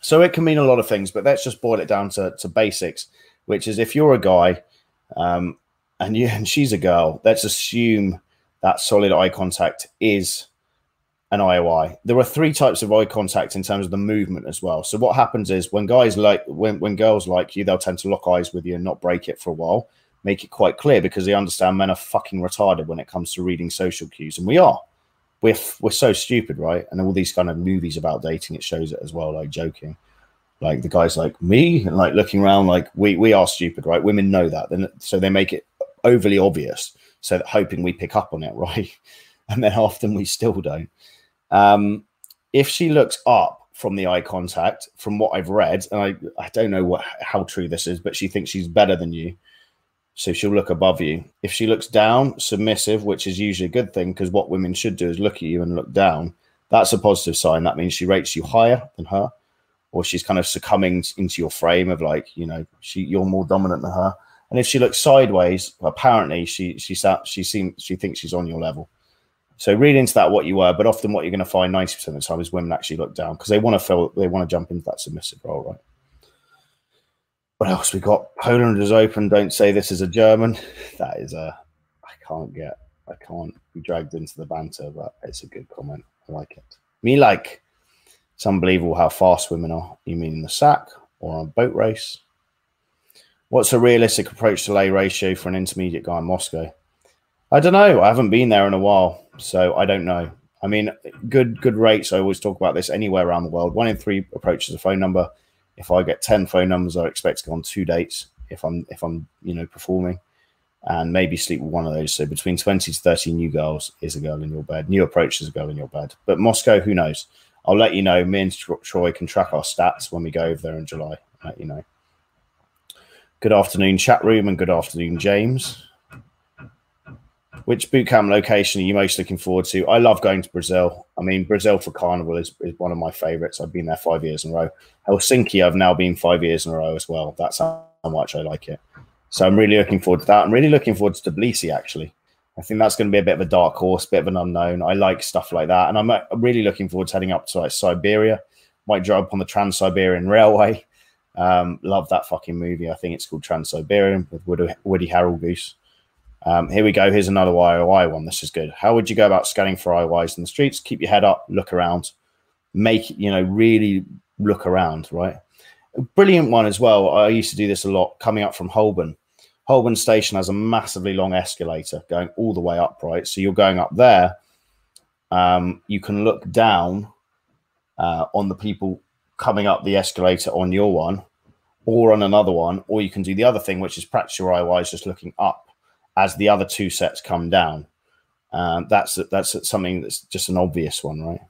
So it can mean a lot of things, but let's just boil it down to, to basics, which is if you're a guy um, and you *laughs* and she's a girl, let's assume that solid eye contact is an IOI. There are three types of eye contact in terms of the movement as well. So what happens is when guys like when when girls like you, they'll tend to lock eyes with you and not break it for a while. Make it quite clear because they understand men are fucking retarded when it comes to reading social cues, and we are we're we're so stupid, right? And all these kind of movies about dating, it shows it as well, like joking. Like the guys like me, and like looking around, like we we are stupid, right? Women know that, then so they make it overly obvious, so that hoping we pick up on it, *laughs* right? And then often we still don't. Um, if she looks up from the eye contact, from what I've read, and I I don't know what how true this is, but she thinks she's better than you so she'll look above you. If she looks down, submissive, which is usually a good thing because what women should do is look at you and look down. That's a positive sign. That means she rates you higher than her, or she's kind of succumbing into your frame of like, you know, she you're more dominant than her. And if she looks sideways, apparently she she she seems she thinks she's on your level. So read into that what you were, but often what you're going to find 90% of the time is women actually look down because they want to feel they want to jump into that submissive role, right? what else we got? Poland is open. Don't say this is a German. That is a. I can't get. I can't be dragged into the banter, but it's a good comment. I like it. Me like. It's unbelievable how fast women are. You mean in the sack or on a boat race? What's a realistic approach to lay ratio for an intermediate guy in Moscow? I don't know. I haven't been there in a while, so I don't know. I mean, good good rates. I always talk about this anywhere around the world. One in three approaches a phone number if I get ten phone numbers, I expect to go on two dates if I'm if I'm you know performing, and maybe sleep with one of those. So between twenty to thirty new girls is a girl in your bed. New approach is a girl in your bed. But Moscow, who knows? I'll let you know. Me and Troy can track our stats when we go over there in July. I'll let you know. Good afternoon, chat room, and good afternoon, James. Which boot camp location are you most looking forward to? I love going to Brazil. I mean, Brazil for Carnival is, is one of my favorites. I've been there five years in a row. Helsinki, I've now been five years in a row as well. That's how much I like it. So I'm really looking forward to that. I'm really looking forward to Tbilisi actually. I think that's going to be a bit of a dark horse, bit of an unknown. I like stuff like that, and I'm, I'm really looking forward to heading up to like Siberia. Might drive up on the Trans Siberian Railway. Um, love that fucking movie. I think it's called Trans Siberian with Woody, Woody Harrelson. Um, here we go. Here's another IOI one. This is good. How would you go about scanning for IOIs in the streets? Keep your head up, look around, make you know really look around. Right, a brilliant one as well. I used to do this a lot coming up from Holborn. Holborn Station has a massively long escalator going all the way up. Right, so you're going up there. Um, you can look down uh, on the people coming up the escalator on your one, or on another one, or you can do the other thing, which is practice your IOIs just looking up as the other two sets come down. Um, that's that's something that's just an obvious one, right?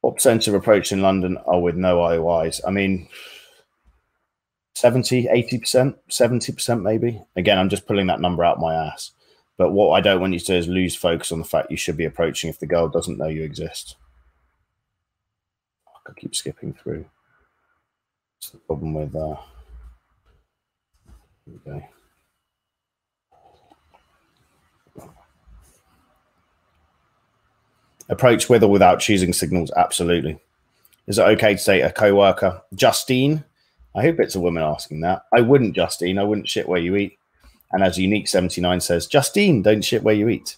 What percentage of approach in London are with no IOIs? I mean, 70, 80%, 70% maybe. Again, I'm just pulling that number out my ass. But what I don't want you to do is lose focus on the fact you should be approaching if the girl doesn't know you exist. I keep skipping through. The problem with uh okay. Approach with or without choosing signals, absolutely. Is it okay to say a co-worker? Justine, I hope it's a woman asking that. I wouldn't, Justine. I wouldn't shit where you eat. And as Unique 79 says, Justine, don't shit where you eat.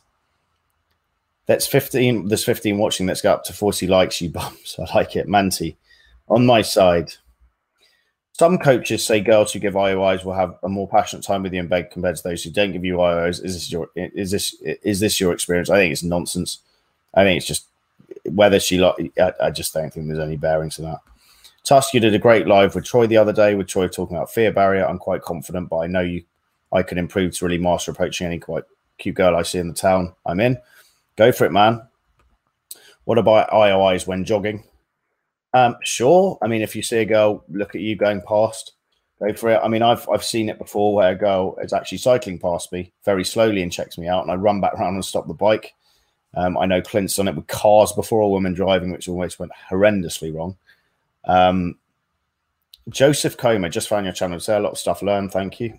That's 15. There's 15 watching. Let's go up to 40 likes, you *laughs* bums. I like it. Manti, on my side. Some coaches say girls who give IOIs will have a more passionate time with you bed compared to those who don't give you IOIs. Is this your is this is this your experience? I think it's nonsense. I think it's just whether she like. I, I just don't think there's any bearing to that. Tusk, you did a great live with Troy the other day. With Troy talking about fear barrier, I'm quite confident, but I know you. I can improve to really master approaching any quite cute girl I see in the town. I'm in. Go for it, man. What about IOIs when jogging? Um, sure. I mean, if you see a girl look at you going past, go for it. I mean, I've I've seen it before where a girl is actually cycling past me very slowly and checks me out, and I run back around and stop the bike. Um, I know Clint's done it with cars before, a woman driving, which almost went horrendously wrong. Um, Joseph Comer just found your channel. Say a lot of stuff learned. Thank you.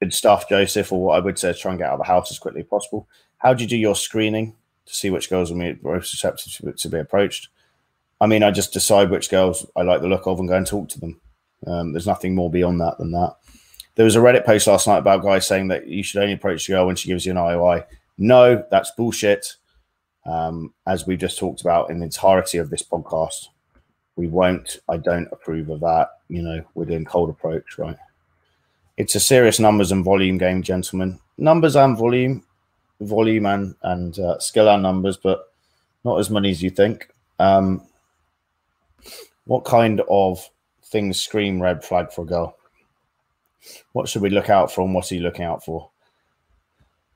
Good stuff, Joseph. Or what I would say is try and get out of the house as quickly as possible. How do you do your screening to see which girls are most susceptible to be approached? I mean, I just decide which girls I like the look of and go and talk to them. Um, there's nothing more beyond that than that. There was a Reddit post last night about guys saying that you should only approach a girl when she gives you an IOI. No, that's bullshit. Um, as we've just talked about in the entirety of this podcast, we won't. I don't approve of that. You know, we're doing cold approach, right? It's a serious numbers and volume game, gentlemen. Numbers and volume, volume and and uh, skill and numbers, but not as many as you think. Um, what kind of things scream red flag for a girl? What should we look out for and what are you looking out for?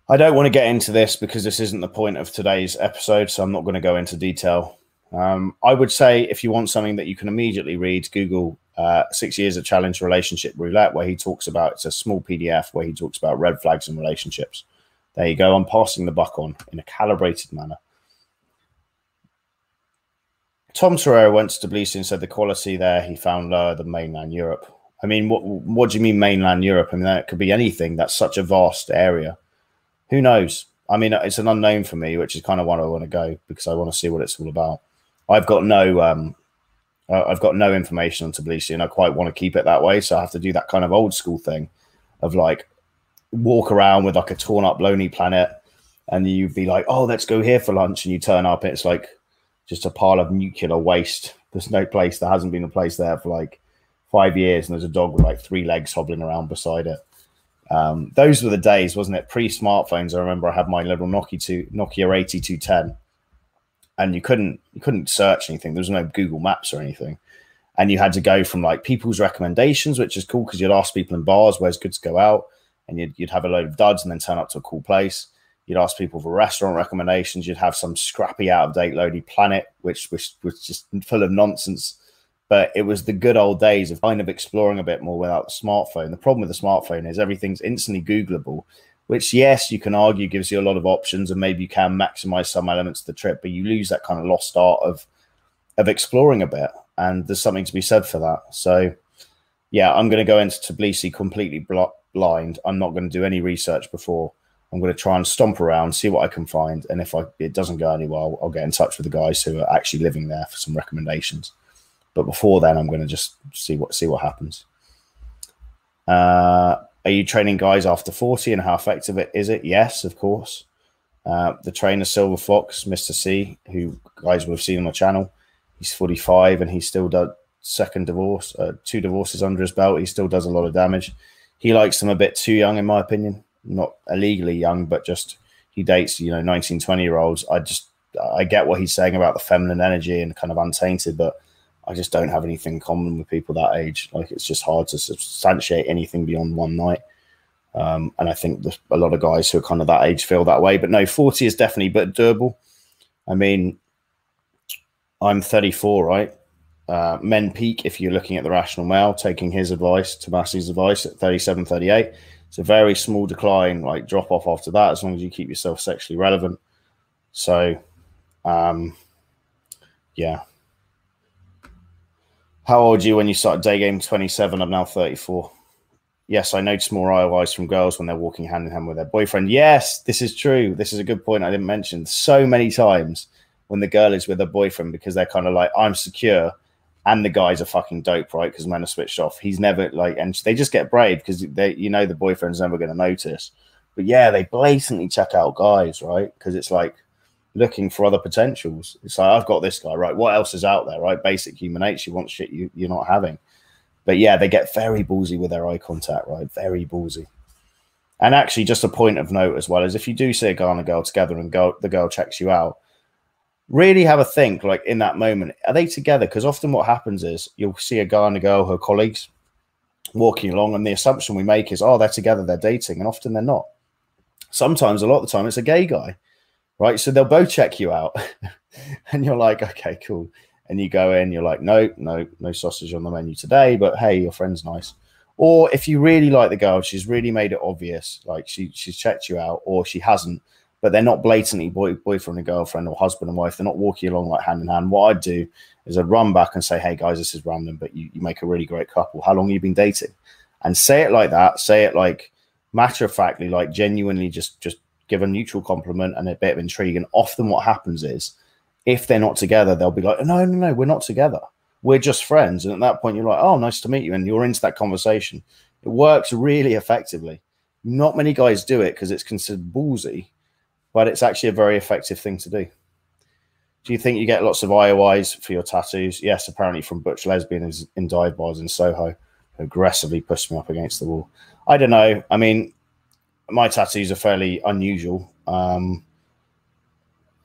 I don't want to get into this because this isn't the point of today's episode, so I'm not going to go into detail. Um, I would say if you want something that you can immediately read, Google uh, Six Years of Challenge Relationship Roulette, where he talks about it's a small PDF where he talks about red flags and relationships. There you go. I'm passing the buck on in a calibrated manner. Tom Torero went to Tbilisi and said the quality there he found lower than mainland Europe. I mean, what what do you mean mainland Europe? I mean, that could be anything. That's such a vast area. Who knows? I mean, it's an unknown for me, which is kind of what I want to go because I want to see what it's all about. I've got no, um, I've got no information on Tbilisi, and I quite want to keep it that way. So I have to do that kind of old school thing of like walk around with like a torn up Lonely Planet, and you'd be like, "Oh, let's go here for lunch," and you turn up, it's like just a pile of nuclear waste. There's no place. There hasn't been a place there for like five years, and there's a dog with like three legs hobbling around beside it. Um, those were the days, wasn't it? Pre smartphones. I remember I had my little Nokia two, Nokia eighty two ten, and you couldn't you couldn't search anything. There was no Google Maps or anything, and you had to go from like people's recommendations, which is cool because you'd ask people in bars where's good to go out, and you'd, you'd have a load of duds and then turn up to a cool place. You'd ask people for restaurant recommendations. You'd have some scrappy, out of date, Lonely Planet, which was, was just full of nonsense. But it was the good old days of kind of exploring a bit more without the smartphone. The problem with the smartphone is everything's instantly Googleable, which, yes, you can argue gives you a lot of options and maybe you can maximize some elements of the trip, but you lose that kind of lost art of of exploring a bit, and there's something to be said for that. So, yeah, I'm going to go into Tbilisi completely bl- blind. I'm not going to do any research before. I'm going to try and stomp around, see what I can find, and if I, it doesn't go anywhere, I'll, I'll get in touch with the guys who are actually living there for some recommendations. But before then, I'm going to just see what see what happens. Uh, are you training guys after 40 and how effective it is it? Yes, of course. Uh, the trainer Silver Fox, Mr. C, who guys will have seen on the channel, he's 45 and he still does second divorce, uh, two divorces under his belt. He still does a lot of damage. He likes them a bit too young, in my opinion. Not illegally young, but just he dates, you know, 19, 20 year olds. I just, I get what he's saying about the feminine energy and kind of untainted, but I just don't have anything in common with people that age. Like it's just hard to substantiate anything beyond one night. Um, and I think a lot of guys who are kind of that age feel that way. But no, 40 is definitely but doable. I mean, I'm 34, right? Uh, men peak if you're looking at the rational male, taking his advice, Tomassi's advice at 37, 38. It's a very small decline, like drop off after that, as long as you keep yourself sexually relevant. So, um, yeah, how old are you when you started day game? 27. I'm now 34. Yes, I notice more IOIs from girls when they're walking hand in hand with their boyfriend. Yes, this is true. This is a good point I didn't mention. So many times when the girl is with her boyfriend because they're kind of like, I'm secure. And the guys are fucking dope, right? Because men are switched off. He's never like, and they just get brave because they, you know, the boyfriend's never going to notice. But yeah, they blatantly check out guys, right? Because it's like, looking for other potentials. It's like I've got this guy, right? What else is out there, right? Basic human nature. You want shit you, you're not having. But yeah, they get very ballsy with their eye contact, right? Very ballsy. And actually, just a point of note as well is if you do see a guy and a girl together and the girl checks you out, really have a think like in that moment, are they together? Because often what happens is you'll see a guy and a girl, her colleagues, walking along, and the assumption we make is, oh, they're together, they're dating, and often they're not. Sometimes, a lot of the time, it's a gay guy right? So they'll both check you out, *laughs* and you're like, okay, cool. And you go in, you're like, no, no, no sausage on the menu today, but hey, your friend's nice. Or if you really like the girl, she's really made it obvious, like she she's checked you out, or she hasn't, but they're not blatantly boy, boyfriend and girlfriend or husband and wife. They're not walking along like hand in hand. What I'd do is I'd run back and say, hey guys, this is random, but you, you make a really great couple. How long have you been dating? And say it like that. Say it like matter of factly, like genuinely just just give a neutral compliment and a bit of intrigue. And often what happens is if they're not together, they'll be like, no, no, no, we're not together. We're just friends. And at that point, you're like, oh, nice to meet you. And you're into that conversation. It works really effectively. Not many guys do it because it's considered ballsy, but it's actually a very effective thing to do. Do you think you get lots of IOIs for your tattoos? Yes, apparently from Butch Lesbian in dive bars in Soho, who aggressively pushed me up against the wall. I don't know. I mean, my tattoos are fairly unusual. Um,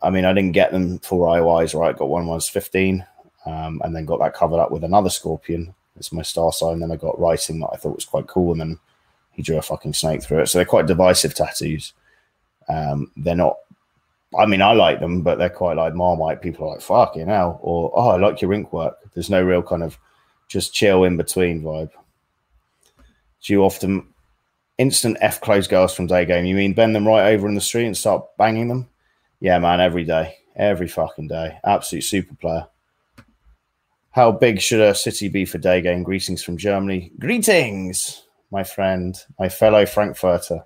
I mean, I didn't get them for IOIs, right? Got one when I was 15, um, and then got that covered up with another scorpion. It's my star sign. Then I got writing that I thought was quite cool, and then he drew a fucking snake through it. So they're quite divisive tattoos. Um, they're not. I mean, I like them, but they're quite like Marmite. People are like, "Fuck you know," or "Oh, I like your ink work." There's no real kind of just chill in between vibe. Do you often instant F close girls from day game. You mean bend them right over in the street and start banging them? Yeah, man, every day, every fucking day. Absolute super player. How big should a city be for day game? Greetings from Germany. Greetings, my friend, my fellow Frankfurter.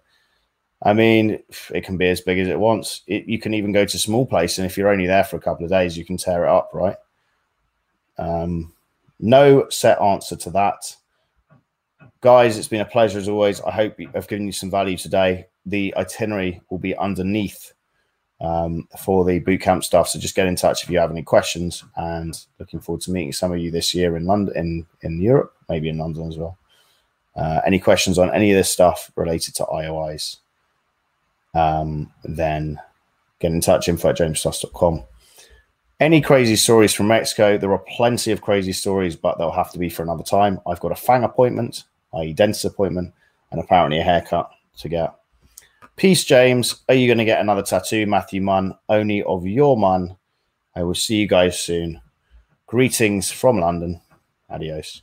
I mean, it can be as big as it wants. It, you can even go to small place, and if you're only there for a couple of days, you can tear it up, right? Um, no set answer to that. Guys, it's been a pleasure as always. I hope I've given you some value today. The itinerary will be underneath um, for the boot camp stuff. So just get in touch if you have any questions. And looking forward to meeting some of you this year in London, in in Europe, maybe in London as well. Uh, any questions on any of this stuff related to IOIs? Um, then get in touch. Info at jamestusk.com. Any crazy stories from Mexico? There are plenty of crazy stories, but they'll have to be for another time. I've got a FANG appointment i.e., dentist appointment, and apparently a haircut to get. Peace, James. Are you going to get another tattoo, Matthew Munn? Only of your Munn. I will see you guys soon. Greetings from London. Adios.